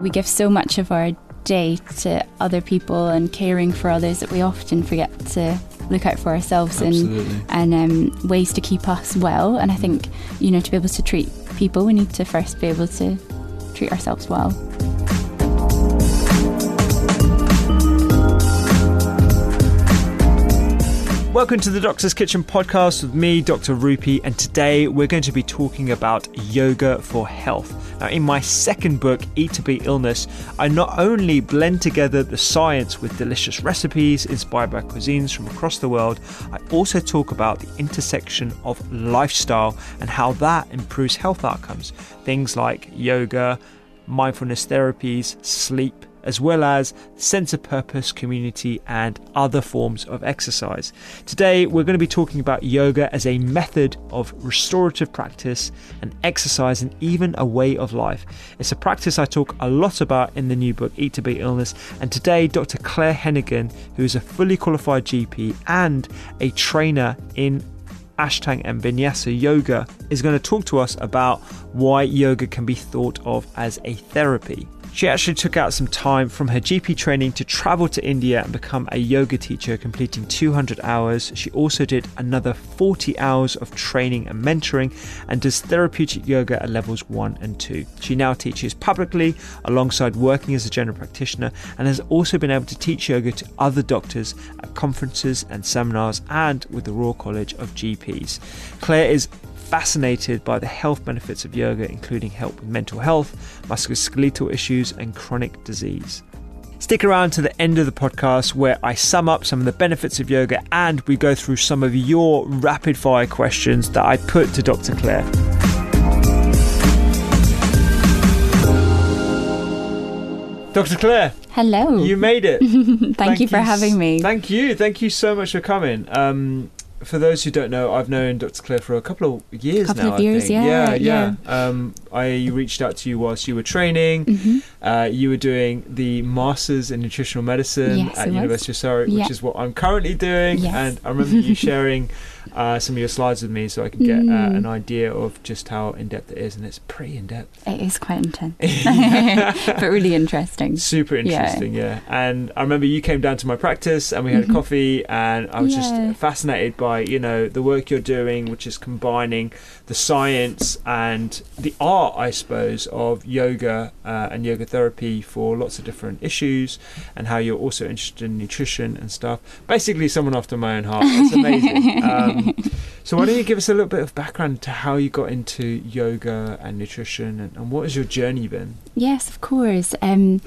We give so much of our day to other people and caring for others that we often forget to look out for ourselves Absolutely. and and um, ways to keep us well. And I think you know to be able to treat people, we need to first be able to treat ourselves well. Welcome to the Doctor's Kitchen podcast with me, Dr. Rupy, and today we're going to be talking about yoga for health. Now, in my second book, Eat to Beat Illness, I not only blend together the science with delicious recipes inspired by cuisines from across the world, I also talk about the intersection of lifestyle and how that improves health outcomes. Things like yoga, mindfulness therapies, sleep, as well as sense of purpose, community, and other forms of exercise. Today, we're going to be talking about yoga as a method of restorative practice, an exercise, and even a way of life. It's a practice I talk a lot about in the new book, Eat to Beat Illness. And today, Dr. Claire Hennigan, who is a fully qualified GP and a trainer in Ashtanga and Vinyasa Yoga is going to talk to us about why yoga can be thought of as a therapy. She actually took out some time from her GP training to travel to India and become a yoga teacher, completing 200 hours. She also did another 40 hours of training and mentoring and does therapeutic yoga at levels 1 and 2. She now teaches publicly alongside working as a general practitioner and has also been able to teach yoga to other doctors at conferences and seminars and with the Royal College of GPs. Claire is fascinated by the health benefits of yoga, including help with mental health, musculoskeletal issues, and chronic disease. Stick around to the end of the podcast where I sum up some of the benefits of yoga and we go through some of your rapid fire questions that I put to Dr. Claire. Dr. Claire, Hello. you made it. Thank, you for s- having me. Thank you. Thank you so much for coming. Um, for those who don't know, I've known Dr. Claire for a couple of years Couple now. of years, I think. yeah, yeah, Um, I reached out to you whilst you were training. Mhm. Uh, you were doing the Masters in Nutritional Medicine Yes, at I was. University of Surrey, which Yeah. is what I'm currently doing. Yes. And I remember you sharing uh, some of your slides with me so I can get uh, Mm. an idea of just how in depth it is, and it's pretty in depth. It is quite intense, but really interesting. Super interesting, yeah. And I remember you came down to my practice and we had Mhm. a coffee, and I was Yeah. just fascinated by you know the work you're doing, which is combining the science and the art, I suppose, of yoga uh, and yoga therapy for lots of different issues, and how you're also interested in nutrition and stuff. Basically, someone after my own heart. It's amazing. um, so why don't you give us a little bit of background to how you got into yoga and nutrition, and, and what has your journey been? Yes, of course. Um,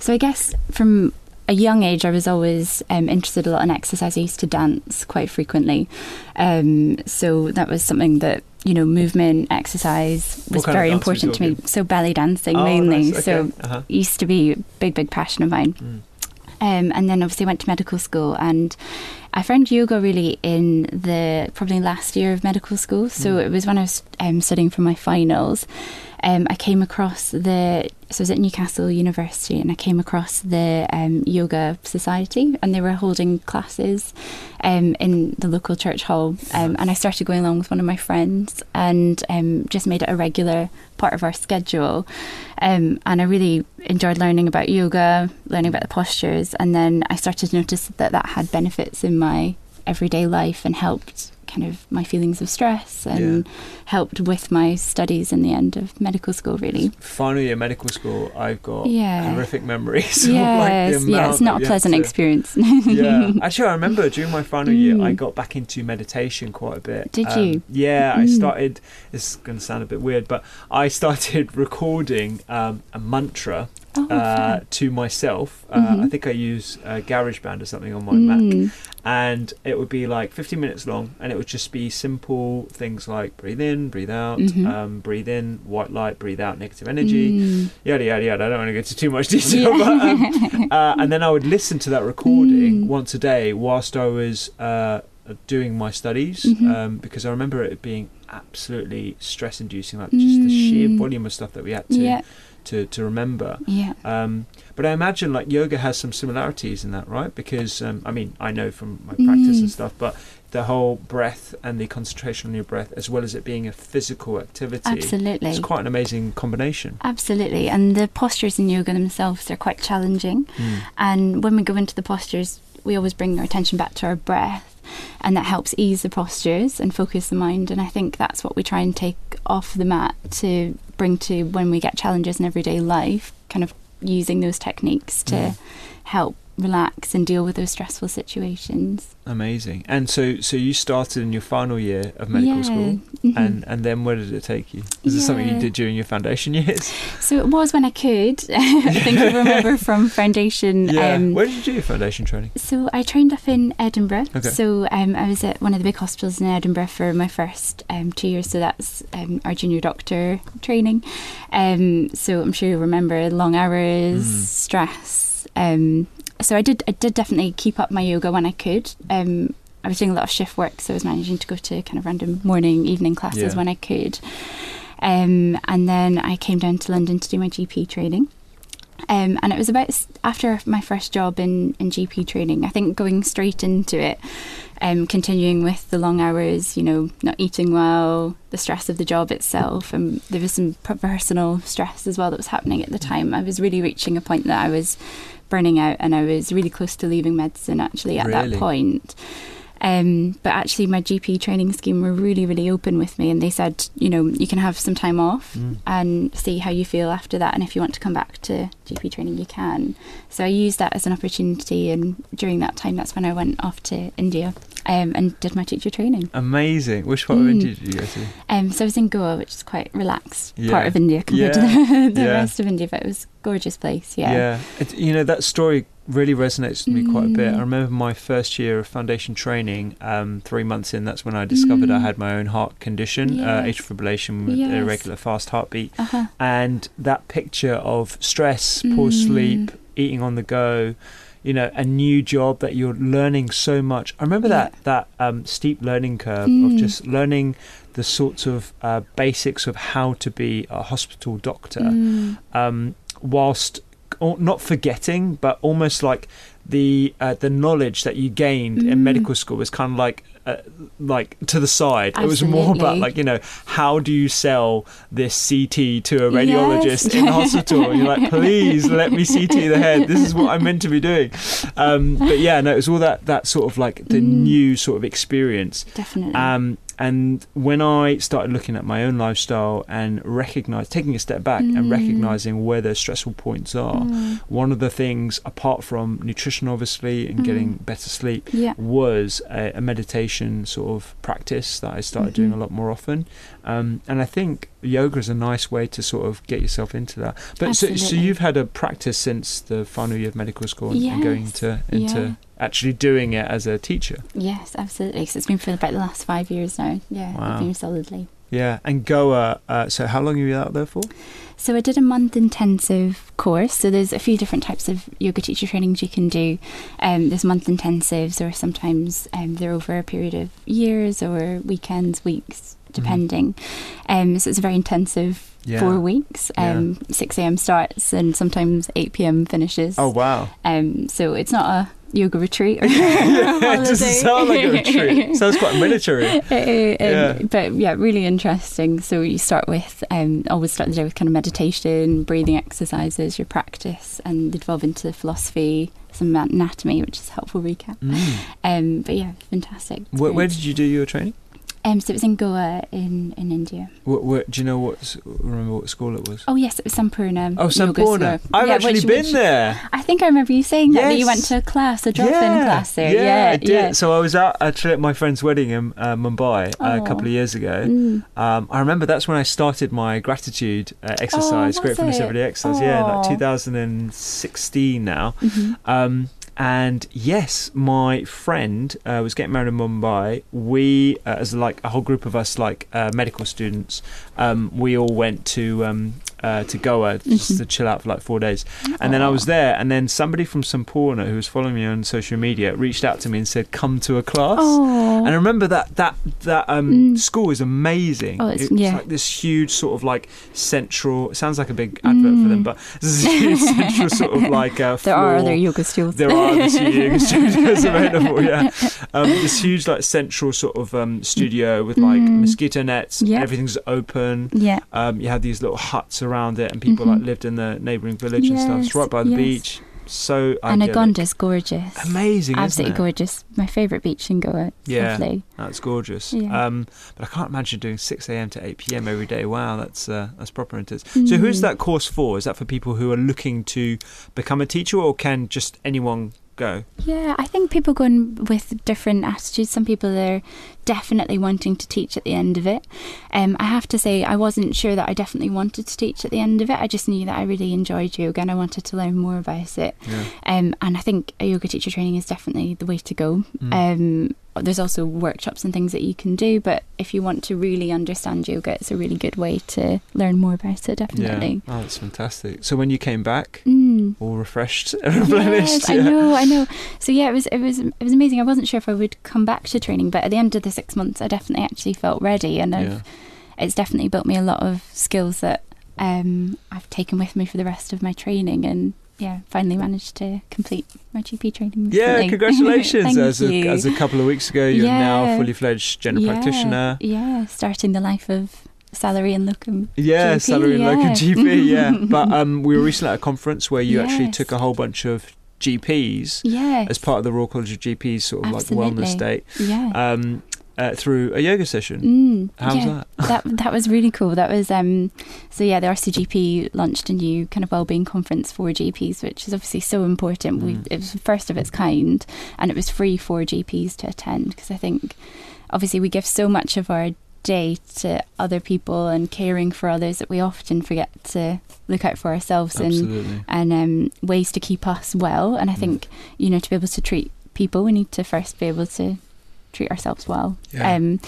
so I guess from a young age, I was always um, interested a lot in exercise. I used to dance quite frequently, um, so that was something that you know, movement, exercise was very dance are we important to me. So belly dancing Oh, mainly. nice, So uh-huh. used to be a big, big passion of mine. Mm. Um, and then obviously went to medical school and I found yoga really in the probably last year of medical school. So Mm. it was when I was um, studying for my finals. Um, I came across the so I was at Newcastle University and I came across the um, yoga society and they were holding classes um, in the local church hall um, and I started going along with one of my friends and um, just made it a regular part of our schedule. Um, and I really enjoyed learning about yoga learning about the postures and then I started to notice that that had benefits in my everyday life and helped kind of my feelings of stress and Yeah. helped with my studies in the end of medical school really Final year medical school, I've got Yeah. horrific memories. of, like, yeah it's not a pleasant to- experience yeah, actually, I remember during my final year, I Mm. got back into meditation quite a bit. Did Um, you? Yeah, I Mm. started. This is going to sound a bit weird, but I started recording um, a mantra oh, uh, to myself. Uh, Mhm. I think I use uh, GarageBand or something on my Mac, Mm. and it would be like 15 minutes long, and it would just be simple things like breathe in, breathe out, Mhm. um, breathe in, white light, breathe out, negative energy Mm. yada yada yada. I don't want to go into too much detail, Yeah. but um, uh, and then I would listen to that recording Mm. once a day whilst I was uh, doing my studies Mhm. um, because I remember it being absolutely stress inducing, like just the sheer Mm. volume of stuff that we had to yeah to, to remember. yeah Um, but I imagine like yoga has some similarities in that, right? Because um, I mean I know from my practice and Mm. stuff, but the whole breath and the concentration on your breath, as well as it being a physical activity, absolutely it's quite an amazing combination. absolutely and the postures in yoga themselves are quite challenging Mm. And when we go into the postures, we always bring our attention back to our breath, and that helps ease the postures and focus the mind. And I think that's what we try and take off the mat to bring to when we get challenges in everyday life, kind of using those techniques to help relax and deal with those stressful situations. Amazing. And so, so you started in your final year of medical Yeah, school, mhm. and and then where did it take you? Was it something you did during your foundation years? So it was when I could. I think I remember from foundation. Um, where did you do your foundation training? So I trained up in Edinburgh. Okay. So um, I was at one of the big hospitals in Edinburgh for my first um, two years. So that's um, our junior doctor training. Um, so I'm sure you remember long hours, Mm. stress. Um, so I did. I did definitely keep up my yoga when I could. Um, I was doing a lot of shift work, so I was managing to go to kind of random morning, evening classes Yeah. when I could. Um, and then I came down to London to do my GP training. Um, and it was about after my first job in, in GP training, I think going straight into it, um, continuing with the long hours, you know, not eating well, the stress of the job itself, and there was some personal stress as well that was happening at the time. I was really reaching a point that I was burning out and I was really close to leaving medicine actually at Really? that point. Um, but actually, my GP training scheme were really, really open with me, and they said, you know, you can have some time off Mm. and see how you feel after that. And if you want to come back to GP training, you can. So I used that as an opportunity, and during that time, that's when I went off to India um, and did my teacher training. Amazing. Which part of Mm. India did you go to? Um, so I was in Goa, which is quite relaxed Yeah. part of India compared Yeah. to the, the Yeah. rest of India, but it was a gorgeous place. Yeah. It, you know that story really resonates with me quite a bit. Mm. I remember my first year of foundation training. Um, three months in, that's when I discovered I Mm. had my own heart condition, uh, atrial fibrillation with Yes. irregular fast heartbeat. Uh-huh. and that picture of stress, poor Mm. sleep, eating on the go, you know, a new job that you're learning so much. I remember that that um, steep learning curve of Mm. just learning the sorts of uh, basics of how to be a hospital doctor, Mm. um, whilst not forgetting, but almost like the uh, the knowledge that you gained in Mm. medical school was kind of like. Uh, like to the side, it was more about like you know how do you sell this CT to a radiologist Yes. in the hospital? And you're like, please let me CT the head. This is what I'm meant to be doing. Um, but yeah, no, it was all that that sort of like the Mm. new sort of experience. Definitely. Um, and when I started looking at my own lifestyle and recognize taking a step back and Mm. recognizing where those stressful points are, Mm. one of the things apart from nutrition, obviously, and Mm. getting better sleep, Yeah. was a, a meditation sort of practice that I started doing a lot more often. Um, and I think yoga is a nice way to sort of get yourself into that. But so, so you've had a practice since the final year of medical school and, and going to into. Actually doing it as a teacher. Yes, absolutely. So it's been for about the last five years now. Yeah, Wow. I've been solidly. Yeah, and Goa. Uh, so how long were you out there for? So I did a month intensive course. So there's a few different types of yoga teacher trainings you can do. Um, there's month intensives, or sometimes um, they're over a period of years or weekends, weeks, depending. Um, so it's a very intensive Yeah. four weeks. Um, 6 a.m. starts and sometimes 8 p.m. finishes. Oh wow! Um, so it's not a yoga retreat or it doesn't sound like a retreat. Sounds quite military. Uh, Yeah. um, But yeah, really interesting. So you start with, um, always start the day with kind of meditation, breathing exercises, your practice, and they devolve into philosophy, some anatomy, which is a helpful recap. Um, but yeah, fantastic. Mm. Where, where did you do your training? Um, so it was in Goa in, in India. What, where, do you know what? Remember what school it was? Oh yes, it was Sampoorna. Oh, Sampoorna. I've Yeah, actually which- been which- there. I think I remember you saying that, that you went to a class, a drop-in class there. Yeah, Yeah, I did. yeah. So I was out actually at my friend's wedding in uh, Mumbai uh, a Oh. couple of years ago. Mm. Um, I remember that's when I started my gratitude uh, exercise, Oh, gratefulness everyday exercise. Yeah, like Oh. 2016 now. Mhm. Um, and yes, my friend uh, was getting married in Mumbai. We, uh, as like a whole group of us, like uh, medical students, um, we all went to um, uh, to Goa just Mhm. to chill out for like four days. And then I was there, and then somebody from Sampoorna who was following me on social media reached out to me and said, "Come to a class." Oh. And I remember that that that um, Mm. school is amazing. Oh, it's- yeah. like this huge sort of like central. It sounds like a big advert for them, Mm. but this is a huge central sort of like uh, there are other yoga schools. There are the studios available. Yeah, um, this huge like central sort of um, studio with like Mm. mosquito nets. Yeah. Everything's open. yeah. Um, you had these little huts around it, and people Mhm. like lived in the neighbouring village and stuff. It's right by the yes. beach. So. Agonda's gorgeous. amazing, Absolutely gorgeous. My favourite beach in Goa. It's Yeah. Lovely. That's gorgeous. Yeah. Um, but I can't imagine doing six a.m. to eight p.m. every day. Wow, that's uh, that's proper intense. So who's Mm. that course for? Is that for people who are looking to become a teacher, or can just anyone go? Yeah, I think people go in with different attitudes. Some people are definitely wanting to teach at the end of it. Um, I have to say, I wasn't sure that I definitely wanted to teach at the end of it. I just knew that I really enjoyed yoga and I wanted to learn more about it. Yeah. Um, and I think a yoga teacher training is definitely the way to go. Mm. Um, there's also workshops and things that you can do, but if you want to really understand yoga, it's a really good way to learn more about it. Definitely. Yeah. Oh, that's fantastic. So when you came back, Mm. all refreshed, and replenished. Yes, I know, I know. So yeah, it was it was it was amazing. I wasn't sure if I would come back to training, but at the end of the six months, I definitely actually felt ready, and I've, Yeah. it's definitely built me a lot of skills that um, I've taken with me for the rest of my training, and yeah, finally managed to complete my GP training. Yeah, congratulations! As a, you. as a couple of weeks ago, you're now a fully fledged general yeah, practitioner. Yeah, starting the life of salary and locum. Yeah, GP, salary and locum. GP. Yeah, but um, we were recently at a conference where you actually took a whole bunch of GPs Yeah, as part of the Royal College of GPs sort of like wellness day yeah. um, uh, through a yoga session. Mm, How was that? that that was really cool. That was um so yeah, the RCGP launched a new kind of wellbeing conference for GPs, which is obviously so important. We Mm. it was first of its kind, and it was free for GPs to attend because I think obviously we give so much of our day to other people and caring for others that we often forget to look out for ourselves and and um, ways to keep us well. And I Mm. think you know to be able to treat people, we need to first be able to treat ourselves well. Yeah. Um,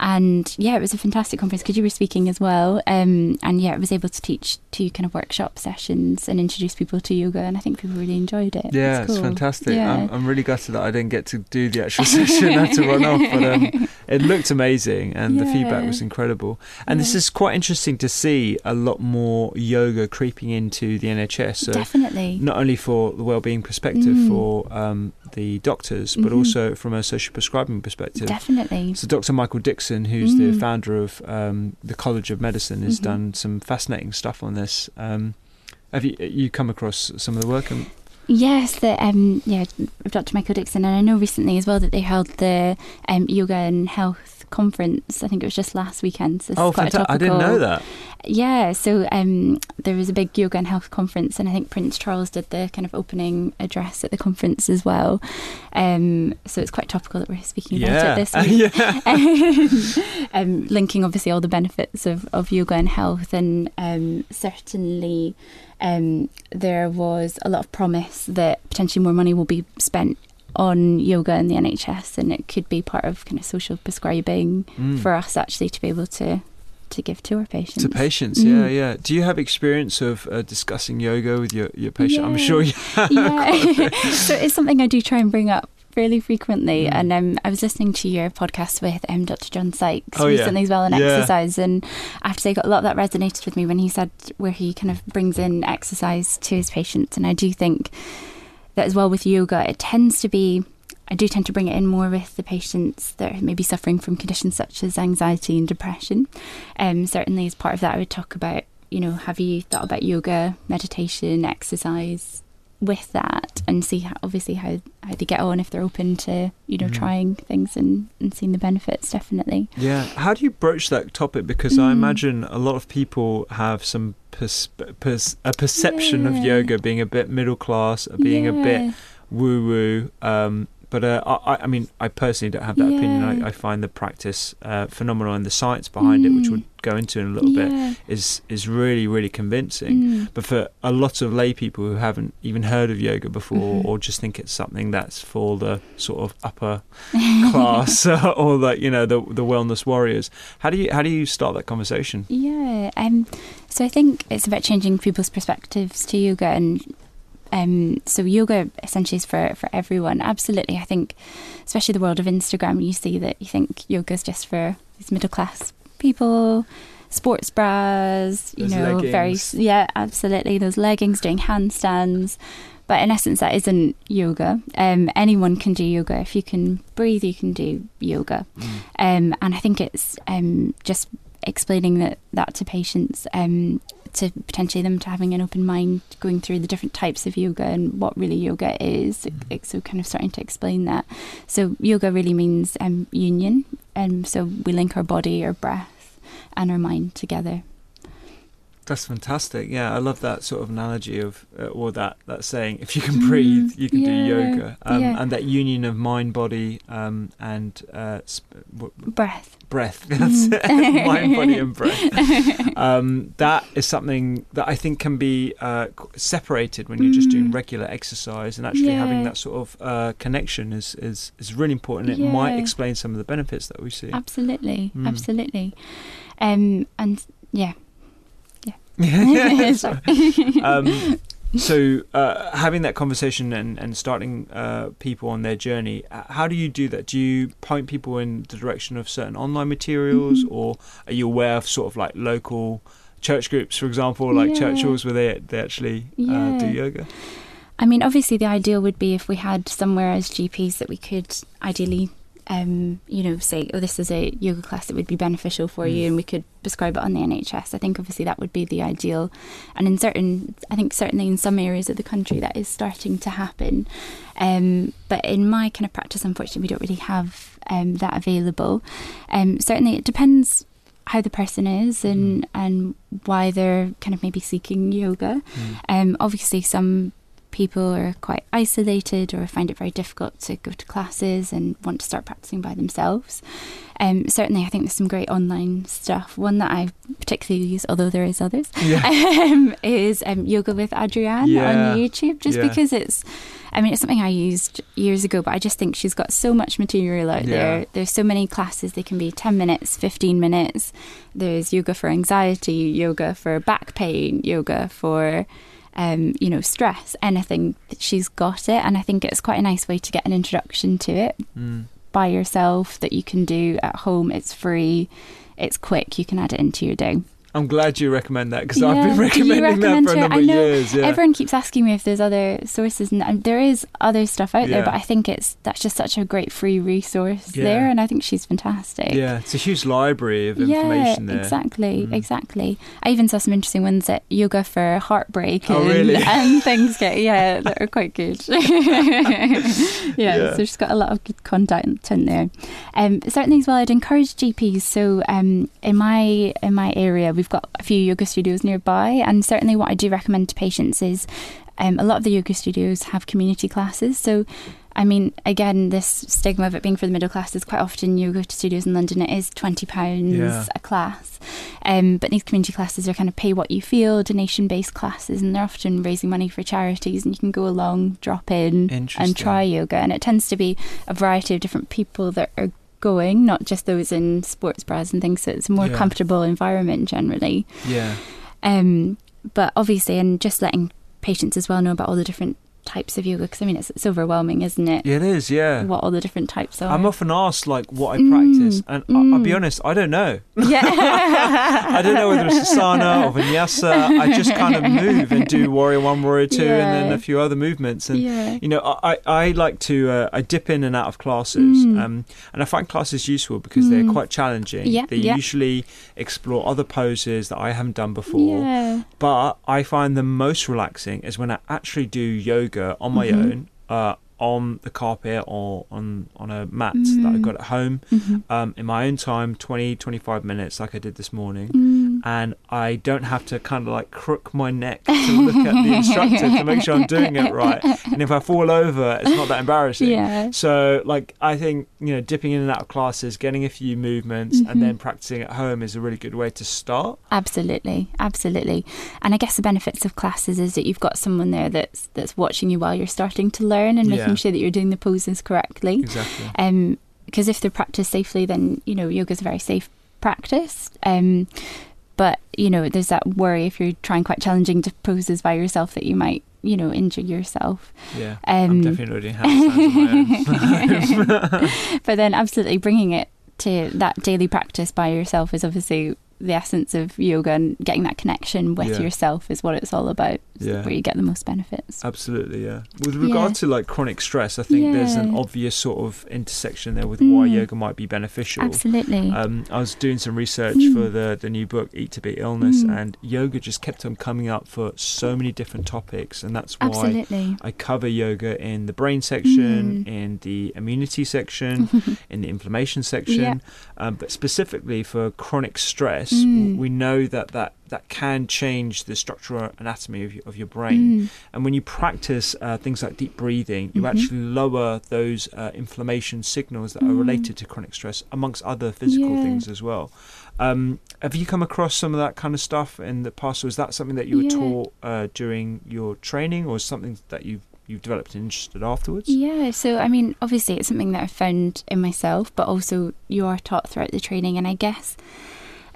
and yeah, it was a fantastic conference because you were speaking as well. Um, and yeah, I was able to teach two kind of workshop sessions and introduce people to yoga, and I think people really enjoyed it. Yeah, it's cool. fantastic. Yeah. I'm, I'm really gutted that I didn't get to do the actual session. I had to run off, but um, it looked amazing and the feedback was incredible. And this is quite interesting to see a lot more yoga creeping into the NHS. So Definitely. not only for the well-being perspective Mm. for um, the doctors, but Mhm. also from a social prescribing perspective. Definitely. So Dr. Michael Dixon, who's the Mm. founder of um, the College of Medicine, has Mhm. done some fascinating stuff on this. Um, have you you come across some of the work? And, Yes, the um, yeah, Dr. Michael Dixon, and I know recently as well that they held the um, yoga and health conference. I think it was just last weekend. So it's oh, quite fantastic! I didn't know topical- that. Yeah, so um, there was a big yoga and health conference, and I think Prince Charles did the kind of opening address at the conference as well. Um, so it's quite topical that we're speaking Yeah, about it this week. yeah. um, linking obviously all the benefits of, of yoga and health, and um, certainly um, there was a lot of promise that potentially more money will be spent on yoga in the NHS, and it could be part of kind of social prescribing Mm. for us actually to be able to to give to our patients. To patients, yeah, Mm. yeah. Do you have experience of uh, discussing yoga with your, your patient? I'm sure you have. yeah. so it's something I do try and bring up fairly frequently. Mm. And um, I was listening to your podcast with um, Dr. John Sykes Oh, yeah. recently as well on Yeah. exercise. And I have to say, got a lot of that resonated with me when he said where he kind of brings in exercise to his patients. And I do think that as well with yoga, it tends to be. I do tend to bring it in more with the patients that are maybe suffering from conditions such as anxiety and depression. Um, certainly, as part of that, I would talk about, you know, have you thought about yoga, meditation, exercise with that, and see how, obviously how how they get on if they're open to, you know, Mhm. trying things and, and seeing the benefits. Definitely. Yeah. How do you broach that topic? Because I Mm. imagine a lot of people have some pers- pers- a perception of yoga being a bit middle class, being a bit woo woo. Um, but uh, I, I- mean, I personally don't have that opinion. I, I find the practice uh, phenomenal and the science behind it, which Mm. we'll go into in a little bit, is is really really convincing. Mm. But for a lot of lay people who haven't even heard of yoga before, Mhm. or just think it's something that's for the sort of upper class or the you know the the wellness warriors, how do you how do you start that conversation? Yeah. Um, so I think it's about changing people's perspectives to yoga, and um, so yoga essentially is for for everyone. Absolutely, I think, especially the world of Instagram, you see that you think yoga is just for these middle class people. Sports bras, you Those know, very yeah, absolutely. Those leggings doing handstands, but in essence, that isn't yoga. Um, anyone can do yoga if you can breathe. You can do yoga. Um, and I think it's um, just explaining that, that to patients, um, to potentially them to having an open mind, going through the different types of yoga and what really yoga is. It- So kind of starting to explain that. So yoga really means um, union, and so we link our body, our breath, and our mind together. That's fantastic. Yeah, I love that sort of analogy of uh, or that that saying. If you can breathe, you can do Mm, yoga, um, yeah. and that union of mind, body, um, and uh, sp- w- Breath. breath. That's it. mind, body, and breath. Um, that is something that I think can be uh, separated when you're just doing Mm. regular exercise, and actually having that sort of uh, connection is, is is really important. It might explain some of the benefits that we see. Absolutely, Mm. absolutely. Um, and yeah. um, so uh, having that conversation and, and starting uh, people on their journey uh, how do you do that? Do you point people in the direction of certain online materials Mhm. or are you aware of sort of like local church groups for example like Yeah. churches where they, they actually uh, do yoga? I mean, obviously, the ideal would be if we had somewhere as GPs that we could ideally, um, you know, say, oh, this is a yoga class that would be beneficial for you, Mm. and we could prescribe it on the NHS. I think obviously that would be the ideal, and in certain, I think certainly in some areas of the country that is starting to happen. Um, but in my kind of practice, unfortunately, we don't really have um, that available. Um, certainly, it depends how the person is and and why they're kind of maybe seeking yoga. Um, obviously, some people are quite isolated or find it very difficult to go to classes and want to start practicing by themselves. Um, certainly, I think there's some great online stuff. One that I particularly use, although there is others, Yeah. um, is um, Yoga with Adriene Yeah. on YouTube. Just Yeah. because it's, I mean, it's something I used years ago, but I just think she's got so much material out there. There's so many classes. They can be 10 minutes, 15 minutes. There's yoga for anxiety, yoga for back pain, yoga for um, you know, stress, anything, she's got it. And I think it's quite a nice way to get an introduction to it Mm. by yourself that you can do at home. It's free, it's quick, you can add it into your day. I'm glad you recommend that because i've been recommending that for a number of years yeah Everyone keeps asking me if there's other sources, and there is other stuff out there, Yeah. but I think it's that's just such a great free resource Yeah. there, and I think she's fantastic. yeah it's a huge library of information yeah, there exactly, Mm. exactly. I even saw some interesting ones at yoga for heartbreak Oh, and, really? and things get yeah that are quite good. yeah, Yeah. so she's got a lot of good content in there. Um, certainly as well, I'd encourage GPs. So um, in my in my area, we've got a few yoga studios nearby, and certainly what I do recommend to patients is um, a lot of the yoga studios have community classes. So I mean, again, this stigma of it being for the middle class is quite often you go to studios in London, it is £20 Yeah. a class. Um, but these community classes are kind of pay what you feel, donation based classes, and they're often raising money for charities. And you can go along, drop in, and try yoga. And it tends to be a variety of different people that are going, not just those in sports bras and things. So it's a more Yeah. comfortable environment generally. yeah Um, but obviously, and just letting patients as well know about all the different types of yoga because I mean it's, it's overwhelming, isn't it? It is, yeah. What all the different types are. I'm often asked like what I Mm, practice, and I, I'll be honest, I don't know. yeah. I don't know whether it's asana or vinyasa. I just kind of move and do warrior one, warrior two, and then a few other movements. And Yeah. you know, I, I like to uh, I dip in and out of classes, Mm. um, and I find classes useful because they're quite challenging. Yeah, they yeah. usually explore other poses that I haven't done before. Yeah. But I find the most relaxing is when I actually do yoga on my Mm-hmm. own. Uh, on the carpet or on on a mat Mm. that I've got at home Mm-hmm. um, in my own time 20 25 minutes like I did this morning Mm. and I don't have to kind of like crook my neck to look at the instructor to make sure I'm doing it right and if I fall over it's not that embarrassing Yeah. so like I think you know dipping in and out of classes getting a few movements Mm-hmm. and then practicing at home is a really good way to start Absolutely, absolutely. And I guess the benefits of classes is that you've got someone there that's that's watching you while you're starting to learn and making Yeah. sure that you're doing the poses correctly. exactly Um, because if they're practiced safely, then you know yoga's a very safe practice. Um, but you know, there's that worry if you're trying quite challenging to poses by yourself that you might you know injure yourself. yeah I'm Um, definitely not doing but then absolutely bringing it to that daily practice by yourself is obviously the essence of yoga and getting that connection with Yeah. yourself is what it's all about. Yeah. Where you get the most benefits. Absolutely, yeah. With regard Yeah. to like chronic stress, I think there's an obvious sort of intersection there with why Mm. yoga might be beneficial. Absolutely. Um, I was doing some research Mm. for the the new book Eat to Beat Illness, Mm. and yoga just kept on coming up for so many different topics, and that's why Absolutely. I cover yoga in the brain section, Mm. in the immunity section, in the inflammation section, Yeah. um, but specifically for chronic stress, Mm. we know that that that can change the structural anatomy of your, of your brain. Mm. And when you practice uh, things like deep breathing, you Mhm. actually lower those uh, inflammation signals that are Mm. related to chronic stress, amongst other physical Yeah. things as well. Um, have you come across some of that kind of stuff in the past? Or is that something that you were Yeah. taught uh, during your training, or something that you've you've developed an interest in afterwards? Yeah, so I mean, obviously, it's something that I've found in myself, but also you are taught throughout the training, and I guess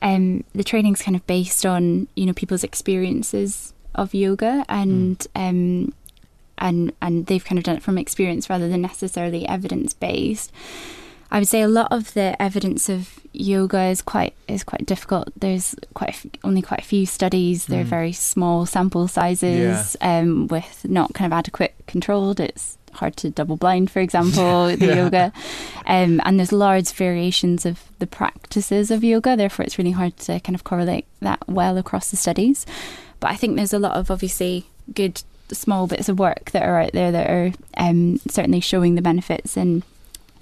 um, the training's kind of based on you know people's experiences of yoga, and um, and and they've kind of done it from experience rather than necessarily evidence based. I would say a lot of the evidence of yoga is quite is quite difficult. There's quite f- only quite a few studies. They're Mm. very small sample sizes um, with not kind of adequate controlled. It's hard to double blind, for example, the Yeah. yoga, um, and there's large variations of the practices of yoga. Therefore, it's really hard to kind of correlate that well across the studies. But I think there's a lot of obviously good small bits of work that are out there that are um, certainly showing the benefits and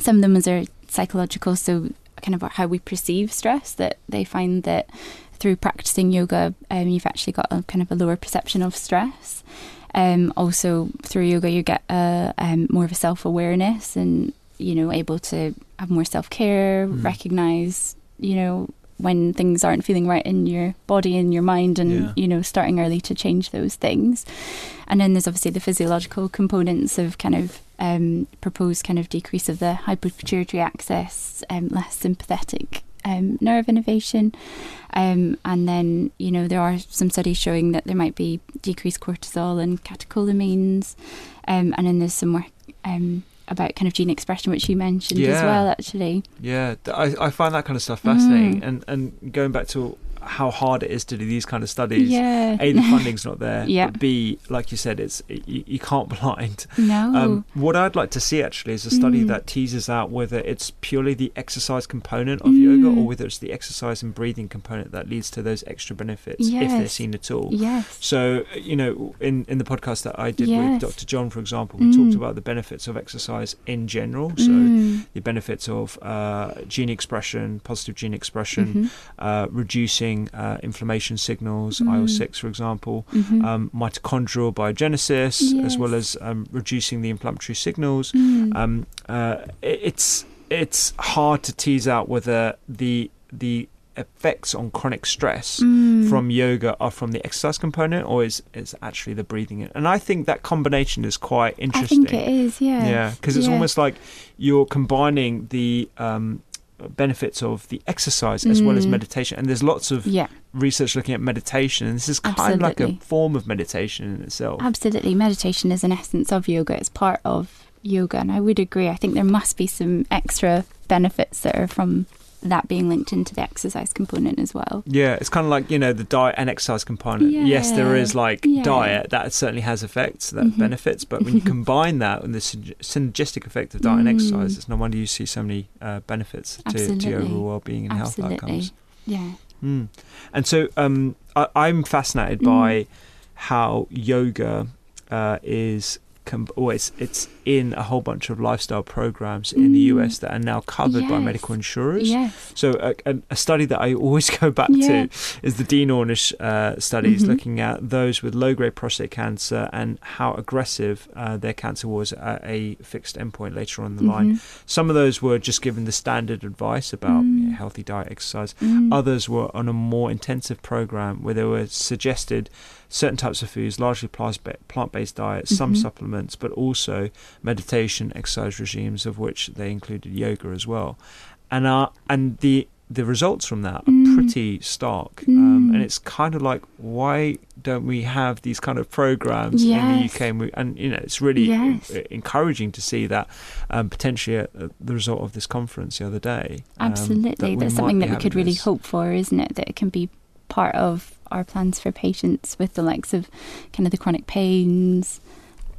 some of them are psychological so kind of how we perceive stress that they find that through practicing yoga um, you've actually got a kind of a lower perception of stress um, also through yoga you get a, um, more of a self-awareness and you know able to have more self-care Mm. recognize you know when things aren't feeling right in your body and your mind and Yeah. you know starting early to change those things and then there's obviously the physiological components of kind of um, proposed kind of decrease of the hypopituitary axis, um, less sympathetic um, nerve innervation, um, and then you know there are some studies showing that there might be decreased cortisol and catecholamines, um, and then there's some work um, about kind of gene expression, which you mentioned as well, actually. Yeah, I, I find that kind of stuff fascinating, Mm. and and going back to how hard it is to do these kind of studies. Yeah. A, the funding's not there. Yeah. But B, like you said, it's you, you can't blind. No. Um, what I'd like to see actually is a study Mm. that teases out whether it's purely the exercise component of yoga or Mm. whether it's the exercise and breathing component that leads to those extra benefits if they're seen at all. yes. So, you know, in, in the podcast that I did Yes. with Dr. John, for example, we Mm. talked about the benefits of exercise in general. So, Mm. the benefits of uh, gene expression, positive gene expression, Mhm. uh, reducing uh, inflammation signals, Mm. IL-6, for example, Mhm. um, mitochondrial biogenesis, as well as um, reducing the inflammatory signals. Mm. Um, uh, it- it's it's hard to tease out whether the the effects on chronic stress Mm. from yoga are from the exercise component or is is actually the breathing and i think that combination is quite interesting I think it is, yeah. yeah because it's Yeah. almost like you're combining the um benefits of the exercise as well as Mm. meditation. And there's lots of Yeah, research looking at meditation, and this is kind of like a form of meditation in itself. absolutely. Meditation is an essence of yoga. It's part of yoga, and I would agree. I think there must be some extra benefits that are from that being linked into the exercise component as well. Yeah, it's kind of like you know the diet and exercise component. Yes, there is like Yeah. diet that certainly has effects, that Mhm. benefits, but when you combine that and the synergistic effect of diet and Mm. exercise, it's no wonder you see so many uh, benefits to, to your overall well-being and health outcomes. Yeah. Mm. And so um, I, I'm fascinated Mm. by how yoga uh, is. Com- or it's it's in a whole bunch of lifestyle programs in the Mm. US that are now covered by medical insurers. Yes. So a, a, a study that I always go back Yeah. to is the Dean Ornish uh, studies Mhm. looking at those with low-grade prostate cancer and how aggressive uh, their cancer was at a fixed endpoint later on in the line. Mhm. Some of those were just given the standard advice about Mm. you know, healthy diet, exercise. Mm. Others were on a more intensive program where they were suggested certain types of foods, largely plant-based diets, some Mhm. supplements, but also meditation, exercise regimes, of which they included yoga as well. And uh, and the the results from that are Mm. pretty stark. Um, Mm. and it's kind of like, why don't we have these kind of programs in the UK? And, we, and you know, it's really Yes. en- encouraging to see that um, potentially uh, the result of this conference the other day. um, Absolutely. that That's something that we could really this. hope for, isn't it? That it can be part of our plans for patients with the likes of kind of the chronic pains,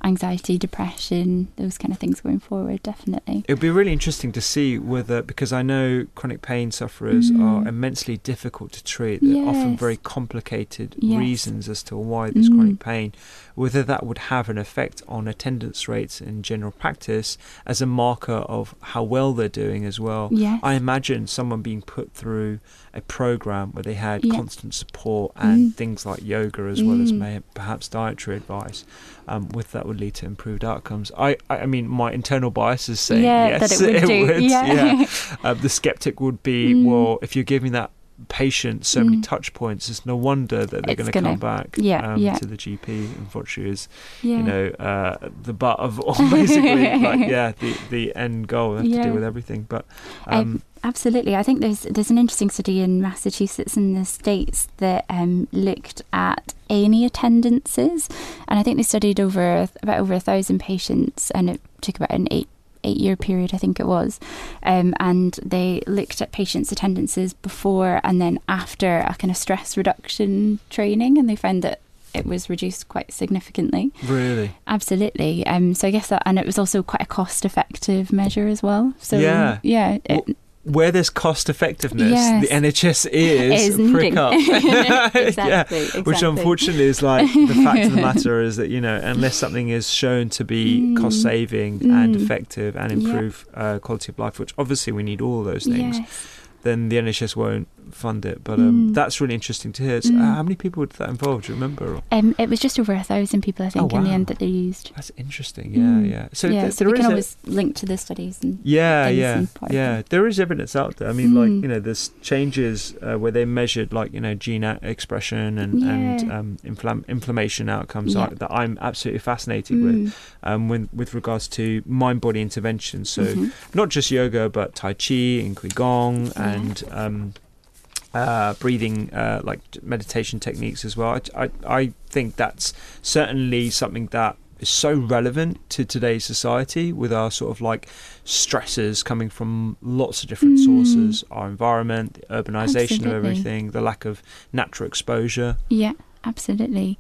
anxiety, depression, those kind of things going forward, definitely. It would be really interesting to see whether, because I know chronic pain sufferers Mm. are immensely difficult to treat. There are often very complicated Yes. reasons as to why there's Mm. chronic pain. Whether that would have an effect on attendance rates in general practice as a marker of how well they're doing as well. Yes. I imagine someone being put through a program where they had Yeah. constant support and Mm. things like yoga as well as Mm. may, perhaps dietary advice, um, with that would lead to improved outcomes. I, I, I mean, my internal bias is saying Yeah, yes, that it would do. Yeah. Uh, the skeptic would be, Mm. well, if you're giving that patient so many Mm. touch points, it's no wonder that they're going to come back yeah, um, yeah. to the GP. Unfortunately, is yeah. you know uh, the butt of all basically like yeah the the end goal. They have to Yeah. deal with everything, but. Um, Absolutely, I think there's there's an interesting study in Massachusetts in the states that um, looked at A&E attendances, and I think they studied over about over a thousand patients, and it took about an eight eight year period, I think it was, um, and they looked at patients' attendances before and then after a kind of stress reduction training, and they found that it was reduced quite significantly. really. Absolutely. Um, so I guess that, and it was also quite a cost effective measure as well. So Yeah. yeah, it- Well, where there's cost effectiveness, Yes. the NHS is, Is prick up. Exactly, Which exactly. unfortunately is like the fact of the matter is that you know unless something is shown to be Mm. cost saving and Mm. effective and Yeah. improve uh, quality of life, which obviously we need all those things, Yes. then the NHS won't fund it. But um, Mm. that's really interesting to hear. So, Mm. how many people did that involve? Do you remember? Um, it was just over a thousand people, I think, Oh, in the end that they used. That's interesting. Yeah, Mm. yeah. So yeah, th- so we can a- always link to the studies and Yeah, yeah, and yeah. There is evidence out there. I mean, like Mm. you know, there's changes uh, where they measured like you know gene a- expression and and um, inflam- inflammation outcomes Yeah. that I'm absolutely fascinated with. Mm. Um, with with regards to mind body interventions, so Mhm. not just yoga but Tai Chi and Qigong Yeah. and um, uh, breathing, uh, like meditation techniques as well. I, I I think that's certainly something that is so relevant to today's society with our sort of like stresses coming from lots of different Mm. sources our environment the urbanization of everything the lack of natural exposure Yeah, absolutely.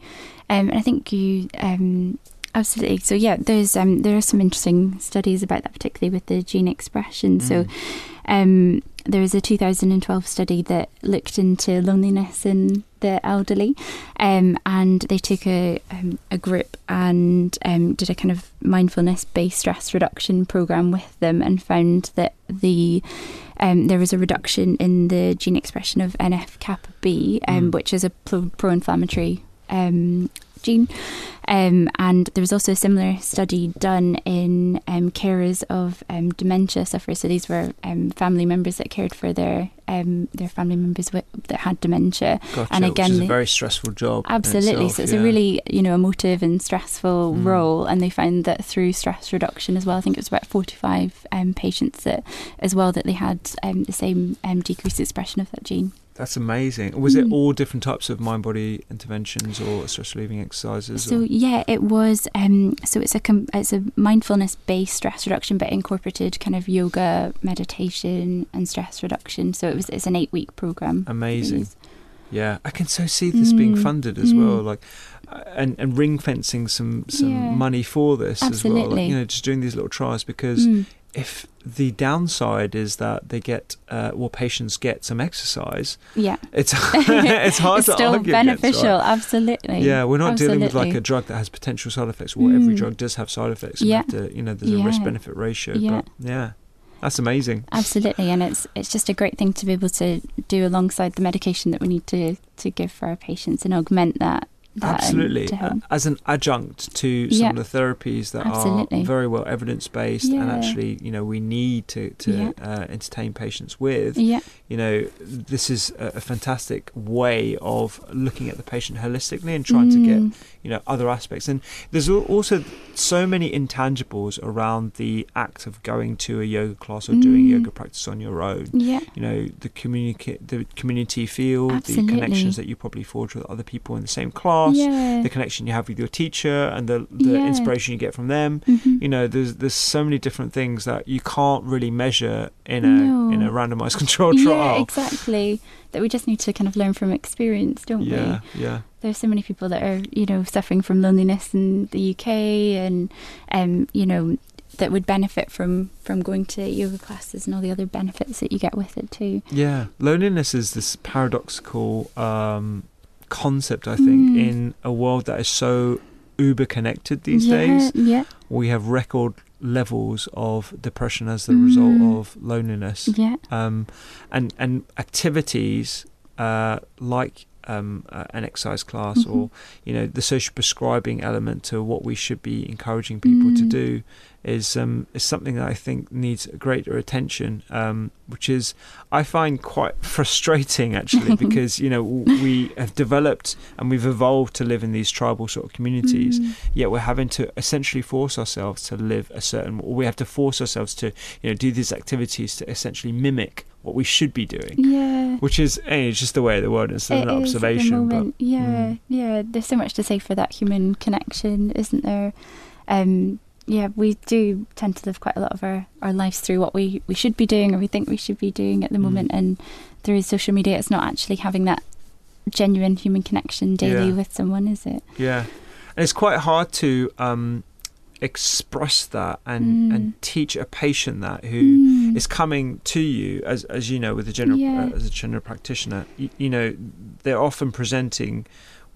Um, and I think you um, absolutely. So yeah, there's um, there are some interesting studies about that, particularly with the gene expression. So Mm. um, there was a 2012 study that looked into loneliness in the elderly, um, and they took a um, a group and um, did a kind of mindfulness based stress reduction program with them, and found that the um, there was a reduction in the gene expression of NF kappa B, um, Mm. which is a pro- pro-inflammatory um, gene, Um, and there was also a similar study done in um, carers of um, dementia sufferers. So these were um, family members that cared for their um, their family members with, that had dementia. Gotcha, and again, which is a very stressful job. Absolutely. itself, so it's yeah. a really, you know, emotive and stressful Mm. role. And they found that through stress reduction as well, I think it was about 45 um, patients that, as well, that they had um, the same um, decreased expression of that gene. That's amazing. Was it Mm. all different types of mind body interventions or stress relieving exercises? So or? yeah, it was. Um, so it's a com- it's a mindfulness based stress reduction, but incorporated kind of yoga, meditation, and stress reduction. So it was it's an eight week program. Amazing. Yeah, I can so see this being Mm, funded as mm. well, like, uh, and and ring fencing some some Yeah. money for this as well. Like, you know, just doing these little trials because Mm. If the downside is that they get, uh, well, patients get some exercise, Yeah, it's it's hard it's to still argue against, right? beneficial. Absolutely. Yeah, we're not dealing with like a drug that has potential side effects. Well, every Mm. drug does have side effects. Yeah. have to, you know, there's a Yeah. risk benefit ratio. Yeah. But yeah, that's amazing. Absolutely, and it's it's just a great thing to be able to do alongside the medication that we need to to give for our patients and augment that. Absolutely. As an adjunct to some Yeah. of the therapies that Absolutely. are very well evidence based and actually, you know, we need to, to Yeah. uh, entertain patients with, yeah, you know, this is a, a fantastic way of looking at the patient holistically and trying to get Mm. You know other aspects and there's also so many intangibles around the act of going to a yoga class or doing Mm. yoga practice on your own yeah, you know the communicate the community feel Absolutely. the connections that you probably forge with other people in the same class yeah. the connection you have with your teacher and the, the Yeah. inspiration you get from them Mhm. you know there's there's so many different things that you can't really measure in a No. in a randomized controlled yeah, trial exactly. That we just need to kind of learn from experience, don't yeah we? yeah There's so many people that are, you know, suffering from loneliness in the UK, and um, you know, that would benefit from from going to yoga classes and all the other benefits that you get with it too. Yeah, loneliness is this paradoxical um, concept, I think, Mm. in a world that is so uber connected these yeah, days. Yeah, We have record levels of depression as the Mm. result of loneliness, yeah, um, and and activities uh, like. Um, uh, an exercise class, Mhm. or you know, the social prescribing element to what we should be encouraging people to Mm. do, is um, is something that I think needs greater attention, um, which is I find quite frustrating actually because you know we have developed and we've evolved to live in these tribal sort of communities, Mm. yet we're having to essentially force ourselves to live a certain, or we have to force ourselves to you know do these activities to essentially mimic what we should be doing, yeah. which is eh, it's just the way of the world. It's an It the observation, but yeah, mm. yeah. There's so much to say for that human connection, isn't there? Um, yeah, we do tend to live quite a lot of our, our lives through what we, we should be doing or we think we should be doing at the Mm. moment, and through social media, it's not actually having that genuine human connection daily Yeah. with someone, is it? Yeah, and it's quite hard to um, express that and Mm. and teach a patient that who Mm. is coming to you as as you know with a general Yeah. uh, as a general practitioner. You, you know, they're often presenting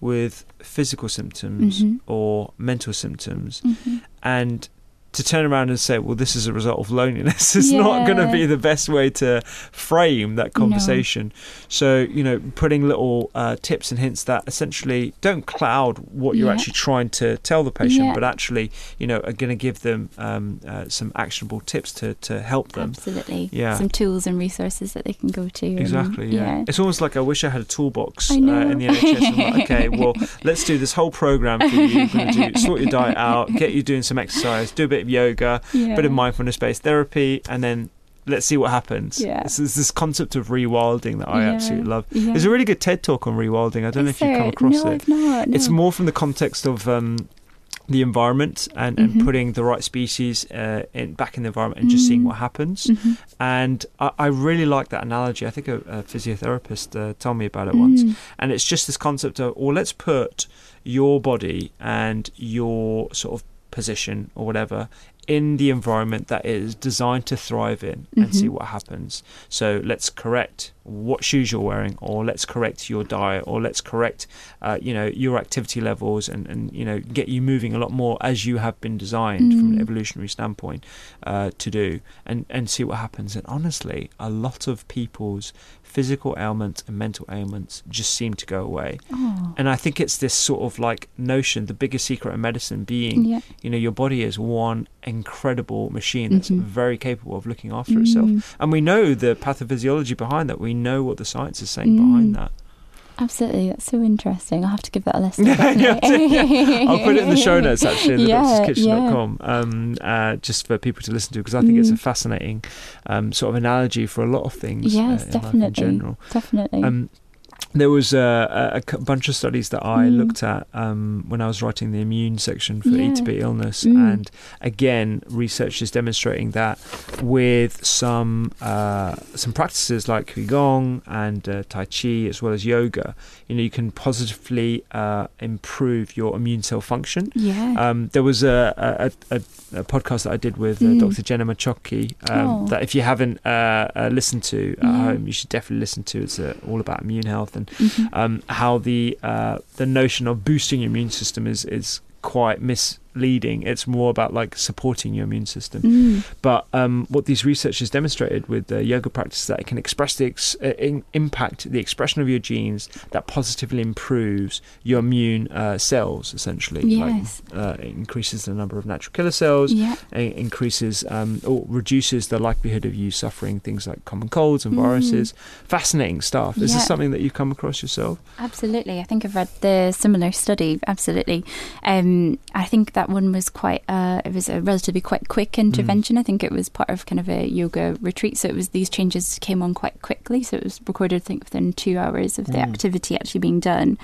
with physical symptoms Mhm. or mental symptoms, Mhm. and to turn around and say, "Well, this is a result of loneliness," is not going to be the best way to frame that conversation. So, you know, putting little uh, tips and hints that essentially don't cloud what you're Yeah. actually trying to tell the patient, Yeah. but actually, you know, are going to give them um, uh, some actionable tips to to help them. Absolutely. Yeah. Some tools and resources that they can go to. and- Exactly. Yeah. It's almost like I wish I had a toolbox uh, in the NHS. Like, okay, well, let's do this whole program for you. We're going to do, sort your diet out, get you doing some exercise, do a bit of yoga, yeah. bit of mindfulness-based therapy, and then let's see what happens. Yeah. This is this concept of rewilding that I Yeah. absolutely love. Yeah. There's a really good TED talk on rewilding. I don't know if you've come across no, it. I've not. It's more from the context of um, the environment and, and Mhm. putting the right species uh, in, back in the environment and just seeing Mm. what happens. Mhm. And I, I really like that analogy. I think a, a physiotherapist uh, told me about it once. Mm. And it's just this concept of, well, let's put your body and your sort of position or whatever in the environment that is designed to thrive in and see Mhm. what happens. So let's correct what shoes you're wearing, or let's correct your diet, or let's correct, uh, you know, your activity levels, and, and you know, get you moving a lot more as you have been designed mm. from an mm. evolutionary standpoint uh, to do, and and see what happens. And honestly, a lot of people's physical ailments and mental ailments just seem to go away. Oh. And I think it's this sort of like notion, the biggest secret of medicine being, yeah. you know, your body is one incredible machine that's mm-hmm. very capable of looking after mm. itself. And we know the pathophysiology behind that. We know what the science is saying mm. behind that. Absolutely, that's so interesting. I'll have to give that a listen. yeah, yeah, I'll put it in the show notes actually, in the yeah, yeah. um, uh, just for people to listen to because I think mm. it's a mm. fascinating um, sort of analogy for a lot of things. Yes, uh, definitely. in general. Definitely. Um, there was a, a, bunch of studies that I mm. looked at um, when I was writing the immune section for yeah. E to B illness, mm. and again, research is demonstrating that with some uh, some practices like qigong and uh, tai chi, as well as yoga, you know, you can positively uh, improve your immune cell function. Yeah. Um, there was a, a, a, podcast that I did with uh, mm. Dr. Jenna Macciochi um, oh. that if you haven't uh, uh, listened to at home, you should definitely listen to. It's all about immune health and mm-hmm. um, how the uh, the notion of boosting your immune system is is quite mis leading. It's more about like supporting your immune system. Mm. But um, what these researchers demonstrated with the yoga practice that it can express the ex- uh, in, impact the expression of your genes that positively improves your immune uh, cells. Essentially, yes, like, uh, it increases the number of natural killer cells. Yeah. It increases um, or reduces the likelihood of you suffering things like common colds and viruses. Mm. Fascinating stuff. Is yeah. this something that you've come across yourself? Absolutely. I think I've read the similar study. Absolutely. Um, I think that that one was quite uh, it was a relatively quite quick intervention. Mm. I think it was part of kind of a yoga retreat, so it was these changes came on quite quickly. So it was recorded, I think, within two hours of the mm. activity actually being done.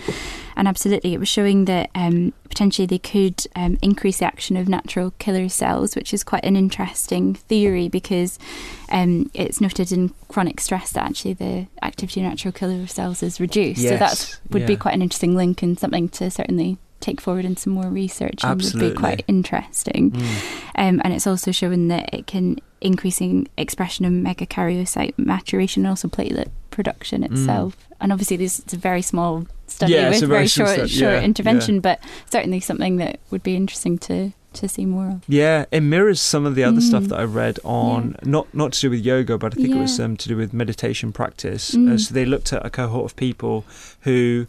And absolutely, it was showing that um, potentially they could um, increase the action of natural killer cells, which is quite an interesting theory because um, it's noted in chronic stress that actually the activity of natural killer cells is reduced. Yes. So that would yeah. be quite an interesting link and something to certainly take forward in some more research and Absolutely. would be quite interesting. Mm. Um, and it's also showing that it can increasing expression of megakaryocyte maturation and also platelet production mm. itself. Mm. And obviously, this is a very small study yeah, with very, very short, short, short intervention, yeah. but certainly something that would be interesting to to see more of. Yeah, it mirrors some of the other mm. stuff that I read on yeah. not not to do with yoga, but I think yeah. it was um, to do with meditation practice. Uh, mm. Uh, so they looked at a cohort of people who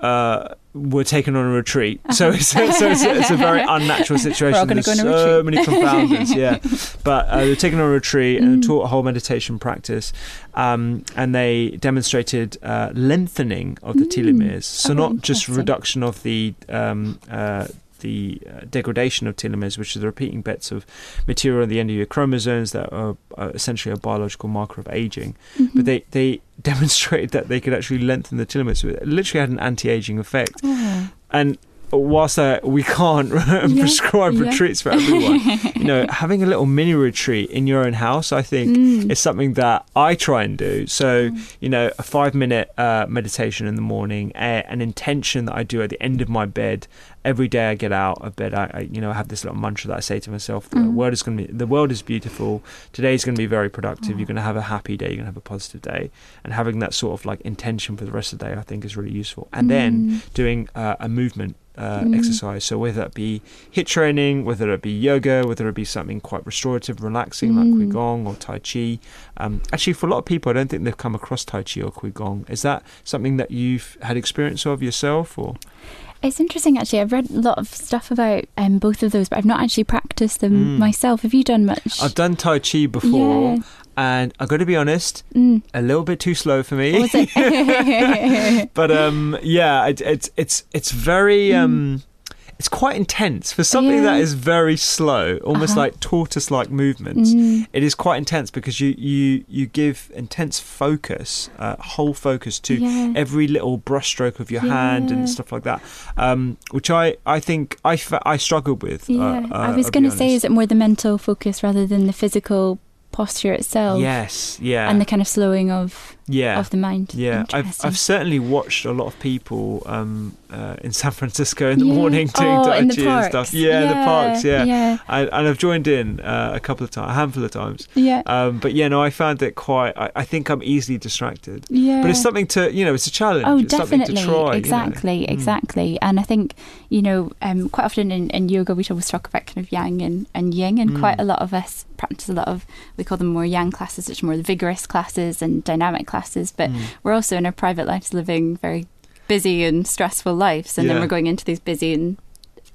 uh, were taken on a retreat. So it's, so it's, it's a very unnatural situation. There's so many confounders, yeah. But uh, they were taken on a retreat and mm. taught a whole meditation practice, um, and they demonstrated uh, lengthening of the mm. telomeres. So oh, not just reduction of the um, uh, the uh, degradation of telomeres, which are the repeating bits of material at the end of your chromosomes that are, are essentially a biological marker of aging. Mm-hmm. But they, they demonstrated that they could actually lengthen the telomeres. So it literally had an anti aging effect. Oh. And whilst uh, we can't yeah, prescribe yeah. retreats for everyone, you know, having a little mini retreat in your own house, I think, mm. is something that I try and do. So, mm. you know, a five minute uh, meditation in the morning, a, an intention that I do at the end of my bed. Every day I get out of bed, I, I you know, I have this little mantra that I say to myself: the mm. world is going to be, the world is beautiful. Today is going to be very productive. Mm. You're going to have a happy day. You're going to have a positive day, and having that sort of like intention for the rest of the day, I think, is really useful. And then mm. doing uh, a movement uh, mm. exercise. So whether it be HIIT training, whether it be yoga, whether it be something quite restorative, relaxing mm. like qigong or tai chi. Um, actually, for a lot of people, I don't think they've come across tai chi or qigong. Is that something that you've had experience of yourself, or? It's interesting, actually. I've read a lot of stuff about um, both of those, but I've not actually practiced them mm. myself. Have you done much? I've done Tai Chi before, yeah and I've got to be honest, mm. a little bit too slow for me. but um, yeah, it, it's it's it's very mm. um, it's quite intense for something yeah. that is very slow, almost uh-huh. like tortoise-like movements. Mm. It is quite intense because you you you give intense focus, uh, whole focus to yeah. every little brushstroke of your yeah. hand and stuff like that, um, which I I think I I struggled with. Uh, yeah, uh, I was going to say, is it more the mental focus rather than the physical posture itself. Yes, yeah. And the kind of slowing of yeah of the mind. yeah I've, I've certainly watched a lot of people um, uh, in San Francisco in the Yeah. morning doing oh, Tai Chi and stuff yeah, in the parks yeah, yeah, I, and I've joined in uh, a couple of times a handful of times yeah, um, but yeah no I found it quite I, I think I'm easily distracted yeah. but it's something to you know it's a challenge Oh, it's something definitely. to try you know. exactly, Mm. exactly. And I think, you know, um, quite often in, in yoga, we always talk about kind of yang and, and yin, and Mm. quite a lot of us practice a lot of, we call them more yang classes, which are more the vigorous classes and dynamic classes. But Mm. we're also in our private lives living very busy and stressful lives. And then we're going into these busy and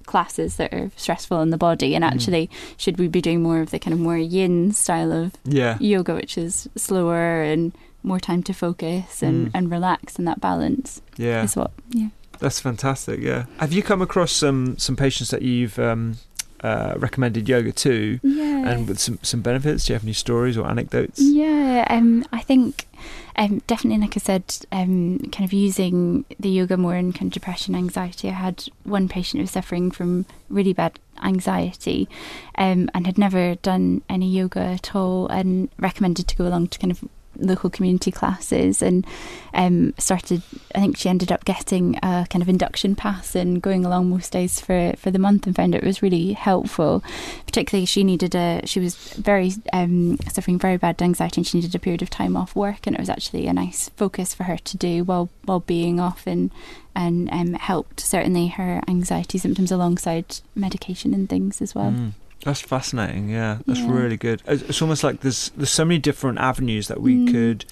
classes that are stressful in the body. Mm. And actually, should we be doing more of the kind of more yin style of yeah yoga, which is slower and more time to focus and, Mm. and relax and that balance yeah is what yeah That's fantastic. Yeah. Have you come across some some patients that you've um, uh, recommended yoga to, yeah and with some some benefits? Do you have any stories or anecdotes? yeah um i think um definitely like i said um kind of using the yoga more in kind of depression anxiety. I had one patient who was suffering from really bad anxiety um and had never done any yoga at all and recommended to go along to kind of local community classes and um, started I think she ended up getting a kind of induction pass and going along most days for, for the month and found it was really helpful particularly she needed a she was very um, suffering very bad anxiety and she needed a period of time off work and it was actually a nice focus for her to do while while being off and and um, helped certainly her anxiety symptoms alongside medication and things as well Mm. That's fascinating. Yeah, that's Yeah. really good. It's, it's almost like there's there's so many different avenues that we Mm. could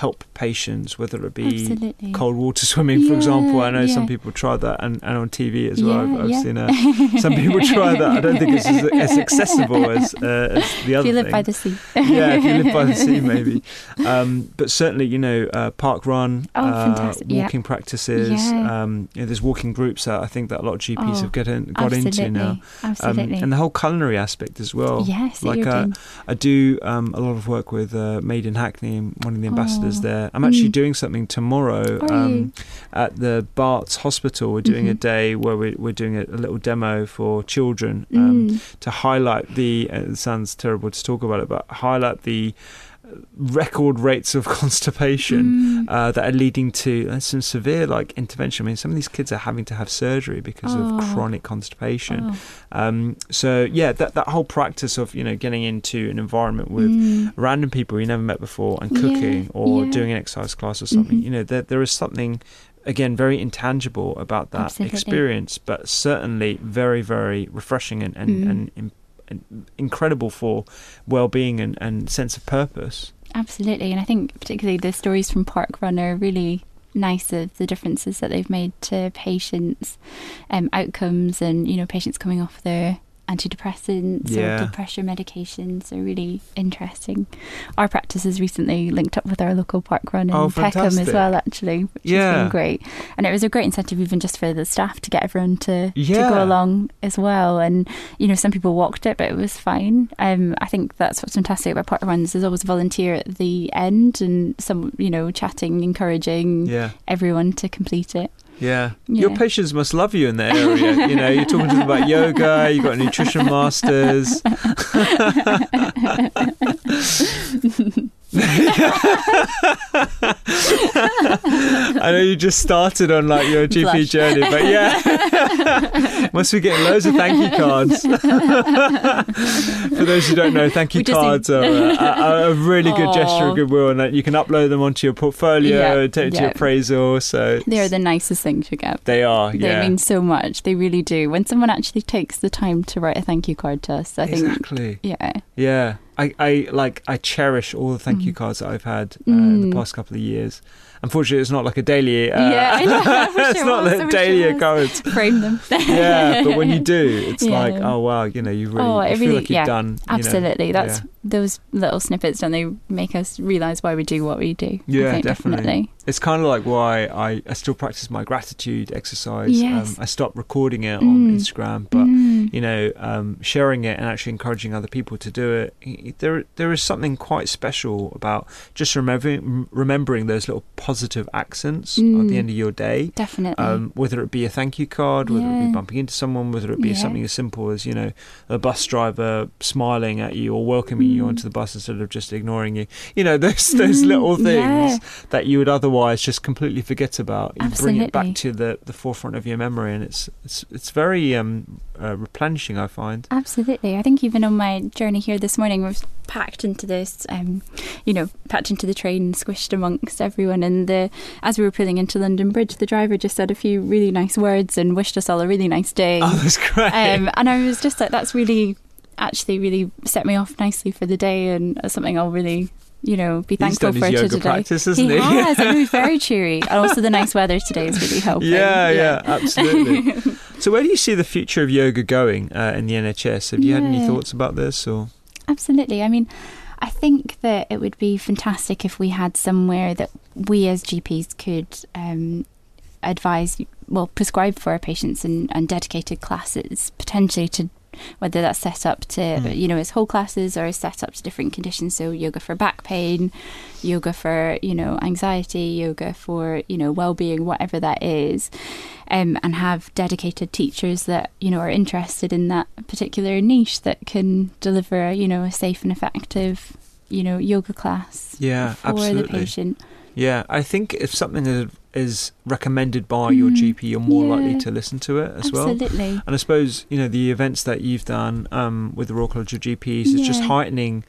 help patients, whether it be absolutely cold water swimming, for example. I know some people try that, and, and on TV as well. Yeah, I've, I've yeah. seen uh, some people try that. I don't think it's as, as accessible as, uh, as the other if you live thing. by the sea yeah, if you live by the sea, maybe. Um, but certainly, you know, uh, park run, Oh, uh, yeah. walking practices. Yeah. Um, you know, there's walking groups that I think that a lot of GPs Oh, have get in, got absolutely into now. Um, absolutely and the whole culinary aspect as well. yes like, uh. I do um, a lot of work with uh, Made in Hackney, one of the ambassadors Oh. There. I'm actually Mm. doing something tomorrow um, at the Barts Hospital. We're doing a Mhm. day where we're, we're doing a, a little demo for children um, Mm. to highlight the. Uh, it sounds terrible to talk about it, but highlight the record rates of constipation Mm. uh, that are leading to uh, some severe like intervention. I mean, some of these kids are having to have surgery because Oh. of chronic constipation. Oh. Um, so yeah, that that whole practice of you know getting into an environment with Mm. random people you never met before and Yeah, cooking or yeah. doing an exercise class or something. Mhm. You know, there there is something again very intangible about that Absolutely. experience, but certainly very very refreshing and and, Mm. and incredible for well-being and, and sense of purpose. Absolutely, and I think particularly the stories from Park Run are really nice of the differences that they've made to patients' um, outcomes, and you know, patients coming off their antidepressants Yeah. or depression medications are really interesting. Our practice has recently linked up with our local park run in Oh, Peckham as well, actually, which has Yeah. been great. And it was a great incentive even just for the staff to get everyone to, to Yeah. go along as well. And you know, some people walked it, but it was fine. Um, I think that's what's fantastic about park runs. There's always a volunteer at the end, and some you know, chatting, encouraging everyone to complete it. Yeah. Your patients must love you in that area. you know, you're talking to them about yoga, you've got nutrition masters. I know you just started on like your GP Blush. journey, but yeah, must be getting loads of thank you cards. For those who don't know, thank you cards need- are a, a, a really good gesture of goodwill, and you can upload them onto your portfolio, Yeah, and take it to your appraisal. So They're the nicest thing to get. they are, They mean so much. They really do. When someone actually takes the time to write a thank you card to us, I think, exactly. yeah, Yeah, I, I like I cherish all the thank you Mm. cards that I've had uh, in the Mm. past couple of years. Unfortunately, it's not like a daily. Uh, Yeah, I know, it's it not was, I a wish daily was. frame them. yeah, but when you do, it's Yeah. like, oh wow, you know, you really Oh, you feel really- like you've yeah, done. you know, Absolutely. That's yeah. Those little snippets, don't they, make us realise why we do what we do. Yeah, think, definitely. It's kind of like why I, I still practice my gratitude exercise. Yes. Um, I stopped recording it on Mm. Instagram, but Mm. you know, um, sharing it and actually encouraging other people to do it. There, there is something quite special about just remembering remembering those little positive accents mm. at the end of your day. Definitely. Um, whether it be a thank you card, whether yeah. it be bumping into someone, whether it be yeah. something as simple as you know a bus driver smiling at you or welcoming mm. you onto the bus instead of just ignoring you. You know, those those mm. little things yeah. that you would otherwise just completely forget about. You Absolutely. bring it back to the, the forefront of your memory, and it's it's it's very um, uh, replenishing. I find. Absolutely, I think even on my journey here this morning, we've packed into this, um, you know, packed into the train, squished amongst everyone, and the as we were pulling into London Bridge, the driver just said a few really nice words and wished us all a really nice day. Oh, that's great. Um, and I was just like, that's really actually really set me off nicely for the day and something I'll really you know, be thankful for today. Practice, he, he? has. I know he's very cheery, and also the nice weather today is really helping. Yeah, yeah, yeah absolutely. so, where do you see the future of yoga going uh, in the NHS? Have you yeah. had any thoughts about this? Or absolutely. I mean, I think that it would be fantastic if we had somewhere that we as GPs could um, advise, well, prescribe for our patients and, and dedicated classes, potentially to whether that's set up to mm. you know as whole classes or set up to different conditions so yoga for back pain yoga for you know anxiety yoga for you know well-being whatever that is um, and have dedicated teachers that you know are interested in that particular niche that can deliver you know a safe and effective you know yoga class yeah for absolutely. the patient yeah, I think if something is recommended by mm, your GP, you're more yeah, likely to listen to it as absolutely. well. Absolutely. And I suppose you know the events that you've done um, with the Royal College of GPs yeah. is just heightening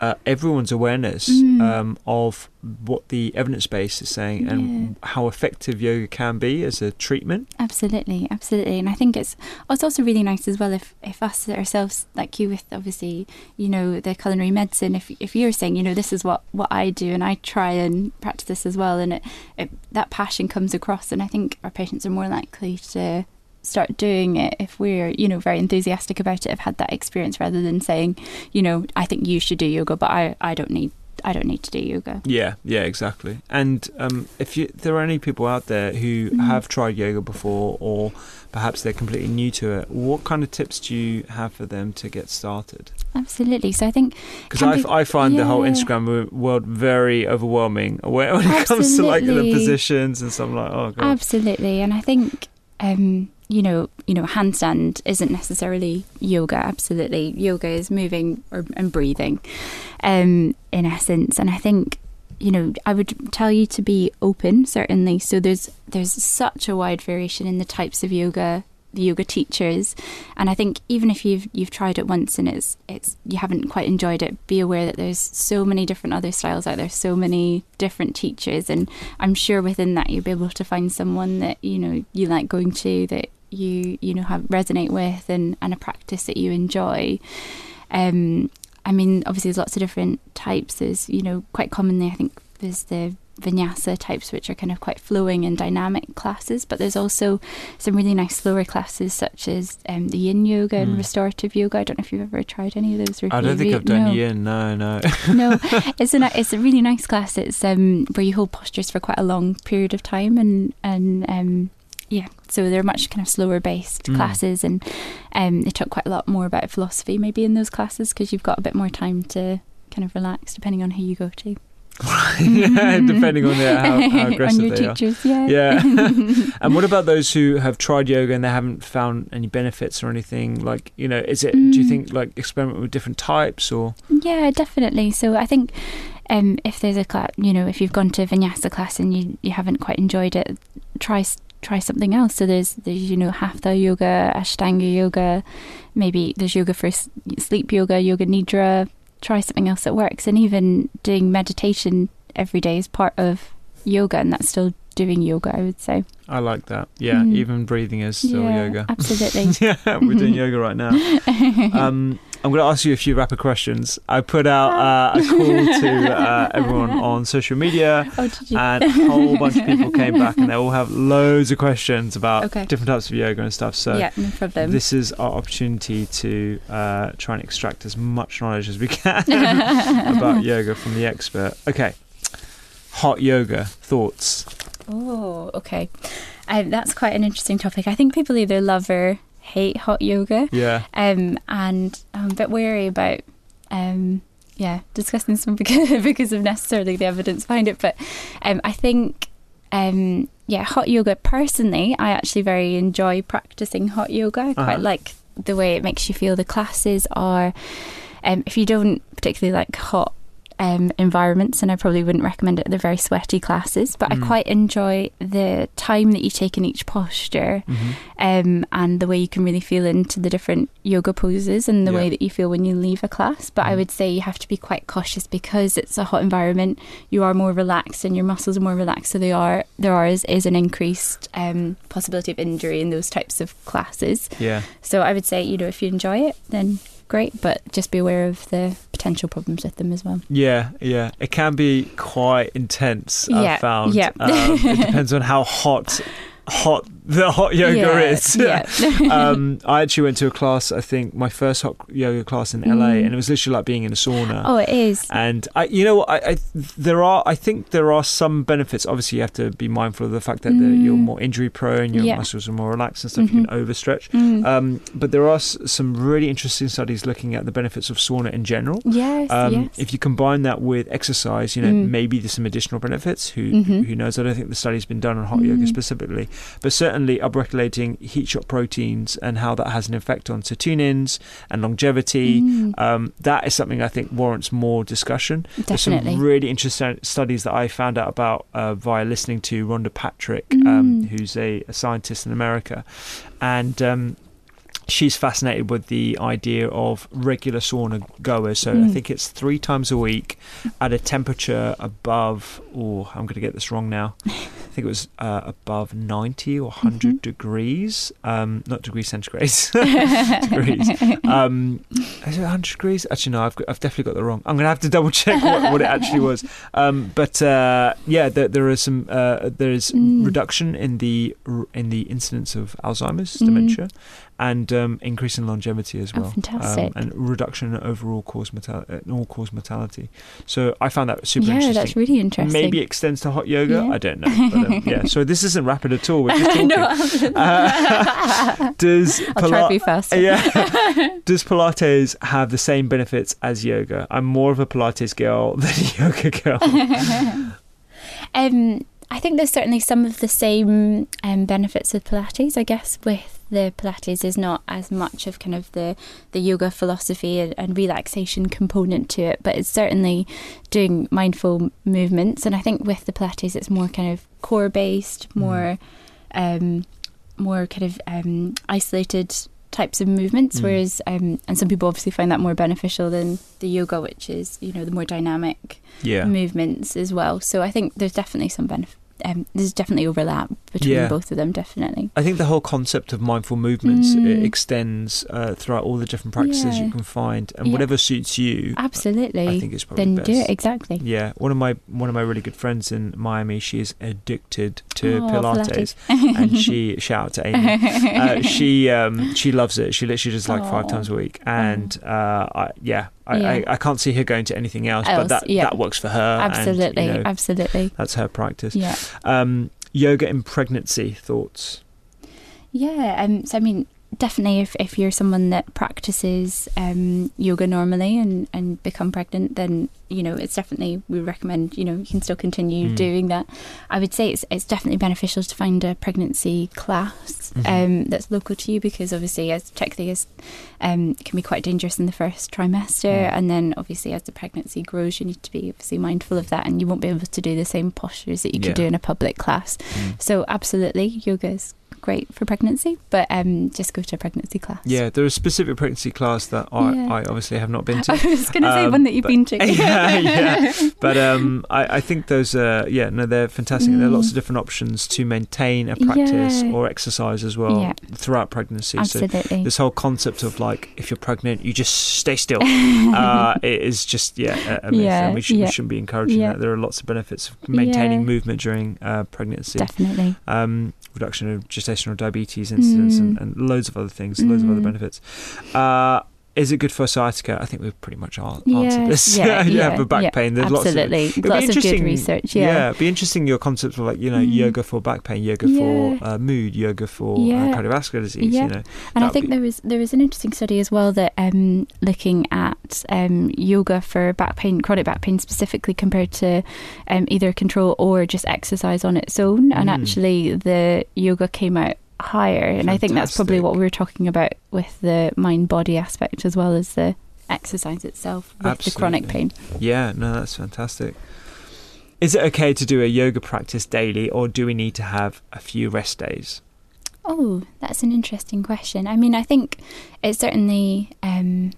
uh, everyone's awareness mm. um, of what the evidence base is saying yeah. and how effective yoga can be as a treatment. Absolutely, absolutely, and I think it's it's also really nice as well if if us ourselves, like you, with obviously you know the culinary medicine, if if you're saying you know this is what what I do and I try and practice this as well, and it, it that passion comes across, and I think our patients are more likely to start doing it if we're you know very enthusiastic about it have had that experience rather than saying you know i think you should do yoga but i i don't need I don't need to do yoga. Yeah, yeah, exactly. And um, if, you, there are any people out there who mm. have tried yoga before, or perhaps they're completely new to it, what kind of tips do you have for them to get started? Absolutely. So I think because I, I find yeah. the whole Instagram world very overwhelming when it comes to like the positions and stuff like oh god. Absolutely, and I think um, you know, you know, handstand isn't necessarily yoga. Absolutely, yoga is moving or, and breathing, um, in essence. And I think, you know, I would tell you to be open. Certainly, so there's there's such a wide variation in the types of yoga the yoga teachers and I think even if you've you've tried it once and it's it's you haven't quite enjoyed it be aware that there's so many different other styles out there so many different teachers and I'm sure within that you'll be able to find someone that you know you like going to that you you know have resonate with and and a practice that you enjoy um I mean obviously there's lots of different types there's you know quite commonly I think there's the vinyasa types, which are kind of quite flowing and dynamic classes. But there's also some really nice slower classes, such as um, the Yin Yoga mm. and hmm. Restorative Yoga. I don't know if you've ever tried any of those. I don't think I've done no. Yin. No, no, no. It's a it's a really nice class. It's um, where you hold postures for quite a long period of time, and and um, yeah, so they're much kind of slower based mm. classes, and um, they talk quite a lot more about philosophy maybe in those classes because you've got a bit more time to kind of relax depending on who you go to. yeah, depending on their, how, how aggressive on they teachers, are. Yeah. yeah. and what about those who have tried yoga and they haven't found any benefits or anything? Like, you know, is it? Mm. Do you mm. think like experiment with different types or? Yeah, definitely. So I think. Um, if there's a class, you know, if you've gone to a vinyasa class and you, you haven't quite enjoyed it, try try something else. So there's there's you know hatha yoga, ashtanga yoga, maybe there's yoga for sleep yoga, yoga nidra, try something else that works. And even doing meditation every day is part of yoga, and that's still doing yoga, I would say. I like that. Yeah, mm. even breathing is still yeah, yoga. Absolutely. yeah, we're doing yoga right now. Um, I'm going to ask you a few rapid questions. I put out uh, a call to uh, everyone on social media, oh, and a whole bunch of people came back, and they all have loads of questions about okay. different types of yoga and stuff. So yeah, no problem. This is our opportunity to uh, try and extract as much knowledge as we can about yoga from the expert. Okay, hot yoga thoughts. Oh, okay. that's quite an interesting topic. I think people either love or hate hot yoga. Yeah. Um, and I'm a bit wary about, um, yeah, discussing some because, because of necessarily the evidence behind it. But um, I think, um, yeah, hot yoga personally, I actually very enjoy practicing hot yoga. I quite Uh-huh. like the way it makes you feel. The classes are, um, if you don't particularly like hot um, environments, and I probably wouldn't recommend it. They're very sweaty classes, but Mm. I quite enjoy the time that you take in each posture, Mm-hmm. um, and the way you can really feel into the different yoga poses and the Yeah. way that you feel when you leave a class. But I Mhm. would say you have to be quite cautious because it's a hot environment. You are more relaxed, and your muscles are more relaxed, so they are there are is, is an increased um, possibility of injury in those types of classes. Yeah. So I would say, you know, if you enjoy it, then great, but just be aware of the potential problems with them as well. Yeah, yeah. It can be quite intense, Yeah, I've found. yeah. Um, it depends on how hot hot the hot yoga yeah, is. Yeah. um, I actually went to a class, I think my first hot yoga class in LA, Mm. and it was literally like being in a sauna. oh, it is. And I, you know, I, I there are, I think there are some benefits. Obviously, you have to be mindful of the fact that the, you're Mm. more injury prone, your Yeah. muscles are more relaxed and stuff. You Mhm. can overstretch. Mm. Um, but there are s- some really interesting studies looking at the benefits of sauna in general. yes, Um, yes. If you combine that with exercise, you know, Mm. maybe there's some additional benefits. Who Mhm. who knows? I don't think the study's been done on hot yoga Mm. specifically, but certainly upregulating heat shock proteins and how that has an effect on sirtuins and longevity. Mm, Um, that is something I think warrants more discussion. There's definitely. some really interesting studies that I found out about uh, via listening to Rhonda Patrick, um, Mm. who's a, a scientist in America, and um, she's fascinated with the idea of regular sauna goers. So I Mm. think it's three times a week at a temperature above. Oh, I'm going to get this wrong now. Think it was uh, above 90 or 100 Mhm. degrees, um, not degrees centigrade. degrees. Um, is it 100 degrees? Actually, no, I've, got, I've definitely got that wrong. I'm going to have to double check what, what it actually was. Um, but uh, yeah, there, there is some uh, there is Mm. reduction in the in the incidence of Alzheimer's Mm. dementia, and um, increase in longevity as Oh, well. fantastic. Um, and reduction in overall cause mortal- uh, all cause mortality. So I found that super yeah, interesting. that's really interesting. Maybe it extends to hot yoga. Yeah. I don't know. But, um, yeah. So this isn't rapid at all. We're just talking. no, Uh, does I'll try to be faster. yeah. Does Pilates have the same benefits as yoga? I'm more of a Pilates girl than a yoga girl. Um, I think there's certainly some of the same um, benefits of Pilates. I guess with the Pilates is not as much of kind of the the yoga philosophy and, and relaxation component to it, but it's certainly doing mindful movements. And I think with the Pilates, it's more kind of core based, more um, more kind of um, isolated types of movements. Mm. Whereas, um, and some people obviously find that more beneficial than the yoga, which is you know the more dynamic Yeah. movements as well. So I think there's definitely some benefit. Um, there's definitely overlap between Yeah. both of them. Definitely. I think the whole concept of mindful movements Mm. extends uh, throughout all the different practices Yeah. you can find, and Yeah. whatever suits you. Absolutely. I think it's probably then best. do it exactly. Yeah, one of my one of my really good friends in Miami, she is addicted to Oh, Pilates, and she shout out to Amy. uh, she um, she loves it. She literally does like five times a week, and uh, I, yeah, I, Yeah. I, I can't see her going to anything else. but that yeah. that works for her. and, absolutely. you know, absolutely. that's her practice. Yeah. Um, yoga in pregnancy thoughts. Yeah, um, so I mean, definitely, if, if you're someone that practices um, yoga normally and, and become pregnant, then you know it's definitely we recommend you know you can still continue Mm. doing that. I would say it's it's definitely beneficial to find a pregnancy class Mhm. um, that's local to you because obviously as technically as um, can be quite dangerous in the first trimester, Mm. and then obviously as the pregnancy grows, you need to be obviously mindful of that, and you won't be able to do the same postures that you Yeah. could do in a public class. So absolutely, yoga is great for pregnancy, but um, just go to a pregnancy class. Yeah, there is a specific pregnancy class that I, Yeah. I obviously have not been to. I was going to say Um, one that you've but- been to. yeah, yeah. But um, I, I think those are yeah, no, they're fantastic. There are lots Mm. of different options to maintain a practice Yeah. or exercise as well throughout pregnancy. So Absolutely. this whole concept of like if you're pregnant, you just stay still. uh, it is just yeah, a- we, should, we shouldn't be encouraging that. There are lots of benefits of maintaining movement during uh, pregnancy. Definitely. Um, reduction of gestational diabetes incidence and, Mm. and loads of other things, loads of other Mm. benefits. Uh, is it good for sciatica? I think we've pretty much answered Yeah, this. yeah, yeah, have a back yeah, pain. There's absolutely. lots of, it'd be Lots of good interesting- research, yeah. yeah, it'd be interesting your concepts of like you know Mm. yoga for back pain, yoga Yeah. for uh, mood, yoga for Yeah. uh, cardiovascular disease. Yeah. You know, And I think be- there was there was an interesting study as well that um, looking at um, yoga for back pain, chronic back pain specifically, compared to um, either control or just exercise on its own. And Mm. actually, the yoga came out higher. And I think that's probably what we were talking about with the mind body aspect as well as the exercise itself with the chronic pain. Yeah, no, that's fantastic. Is it okay to do a yoga practice daily, or do we need to have a few rest days? Oh, that's an interesting question. I mean, I think it's certainly. Um,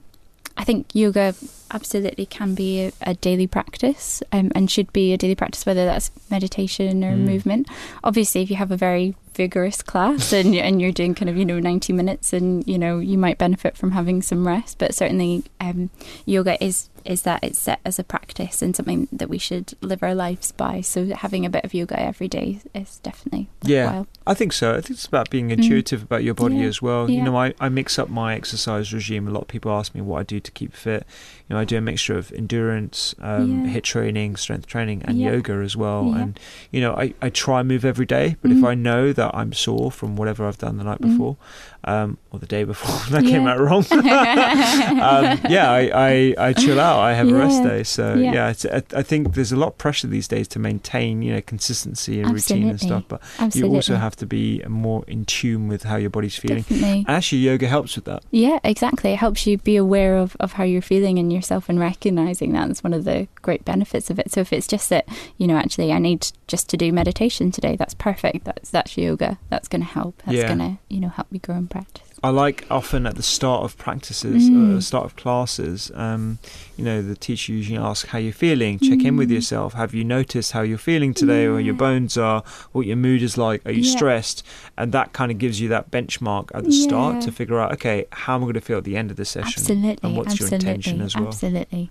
I think yoga absolutely can be a, a daily practice um, and should be a daily practice, whether that's meditation or Mm. movement. Obviously, if you have a very vigorous class and, and you're doing kind of, you know, 90 minutes and, you know, you might benefit from having some rest. But certainly, um, yoga is is that it's set as a practice and something that we should live our lives by. So having a bit of yoga every day is definitely Yeah. worthwhile. I think so. I think it's about being intuitive about your body Mm. Yeah, as well. You know, I, I mix up my exercise regime. A lot of people ask me what I do to keep fit. Know, I do a mixture of endurance, um, Yeah. HIIT training, strength training, and Yeah. yoga as well. Yeah. And, you know, I, I try and move every day, but if Mhm. I know that I'm sore from whatever I've done the night Mhm. before, um, or the day before, that came out wrong. um, yeah, I, I, I chill out. I have a rest day. So, Yeah. yeah, it's, I, I think there's a lot of pressure these days to maintain, you know, consistency and routine and stuff. But Absolutely. you also have to be more in tune with how your body's feeling. Definitely. And actually, yoga helps with that. Yeah, exactly. It helps you be aware of, of how you're feeling in yourself and recognizing that. That's one of the great benefits of it. So if it's just that, you know, actually I need just to do meditation today, that's perfect. That's that's yoga. That's going to help. That's Yeah. going to, you know, help me grow in practice. I like often at the start of practices, Mm. uh, the start of classes, um, you know, the teacher usually asks how you're feeling. Check in with Mm. yourself. Have you noticed how you're feeling today, or your bones are, what your mood is like? Are you Yeah. stressed? And that kind of gives you that benchmark at the start to figure out, okay, how am I going to feel at the end of the session? Absolutely. And what's your intention as well? Absolutely.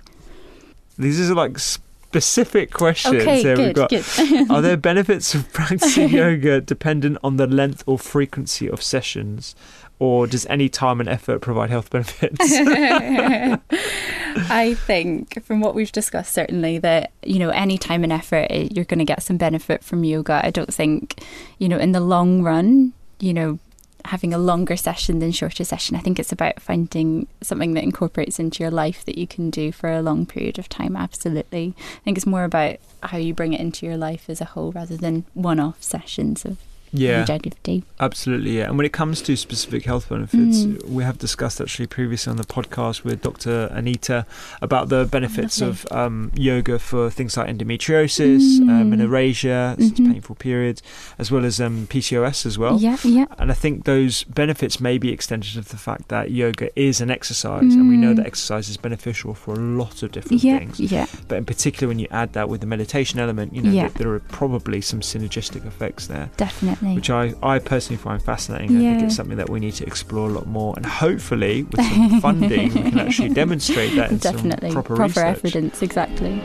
These are like specific questions. Okay, Here good, we've got. good. Are there benefits of practicing yoga dependent on the length or frequency of sessions? Or does any time and effort provide health benefits? I think from what we've discussed, certainly that, you know, any time and effort, eh, you're going to get some benefit from yoga. I don't think, you know, in the long run, you know, having a longer session than shorter session. I think it's about finding something that incorporates into your life that you can do for a long period of time. Absolutely. I think it's more about how you bring it into your life as a whole rather than one off sessions of yeah, longevity. absolutely. Yeah. And when it comes to specific health benefits, Mm. we have discussed actually previously on the podcast with Dr. Anita about the benefits Lovely. of um, yoga for things like endometriosis, uh, Mm. menorrhagia, such Mhm. painful periods, as well as um, PCOS as well. Yeah, yeah. And I think those benefits may be extended to the fact that yoga is an exercise, and we know Mm. that exercise is beneficial for a lot of different Yeah, things. yeah. But in particular, when you add that with the meditation element, you know, Yeah. that there are probably some synergistic effects there, Definitely. Which I, I personally find fascinating. I think it's something that we need to explore a lot more, and hopefully, with some funding, we can actually demonstrate that in Definitely. some proper, research. evidence, exactly.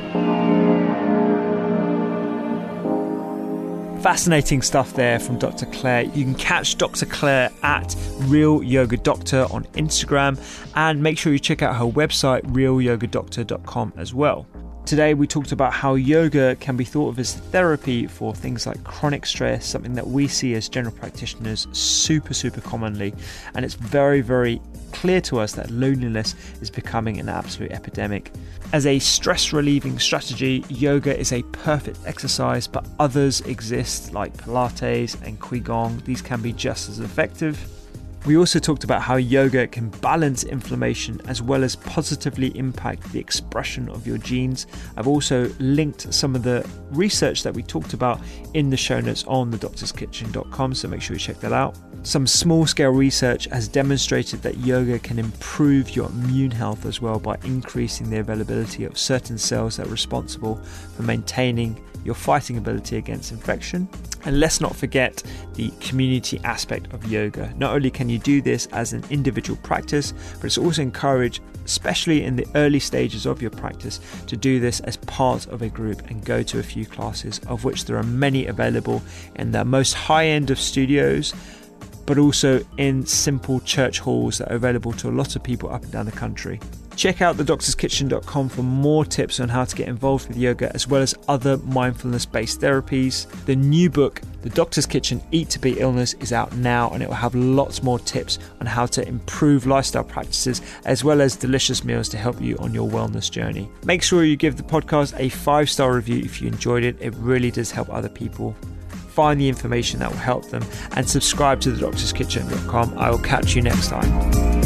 Fascinating stuff there from Dr. Claire. You can catch Dr. Claire at Real Yoga Doctor on Instagram and make sure you check out her website, realyogadoctor.com, as well. Today, we talked about how yoga can be thought of as therapy for things like chronic stress, something that we see as general practitioners super, super commonly. And it's very, very clear to us that loneliness is becoming an absolute epidemic. As a stress relieving strategy, yoga is a perfect exercise, but others exist like Pilates and Qigong. These can be just as effective. We also talked about how yoga can balance inflammation as well as positively impact the expression of your genes. I've also linked some of the research that we talked about in the show notes on thedoctorskitchen.com, so make sure you check that out. Some small scale research has demonstrated that yoga can improve your immune health as well by increasing the availability of certain cells that are responsible for maintaining your fighting ability against infection. And let's not forget the community aspect of yoga. Not only can you do this as an individual practice, but it's also encouraged, especially in the early stages of your practice, to do this as part of a group and go to a few classes, of which there are many available in the most high end of studios but also in simple church halls that are available to a lot of people up and down the country. Check out thedoctorskitchen.com for more tips on how to get involved with yoga as well as other mindfulness based therapies. The new book, The Doctor's Kitchen Eat to Beat Illness, is out now and it will have lots more tips on how to improve lifestyle practices as well as delicious meals to help you on your wellness journey. Make sure you give the podcast a five star review if you enjoyed it, it really does help other people. Find the information that will help them and subscribe to thedoctorskitchen.com. I will catch you next time.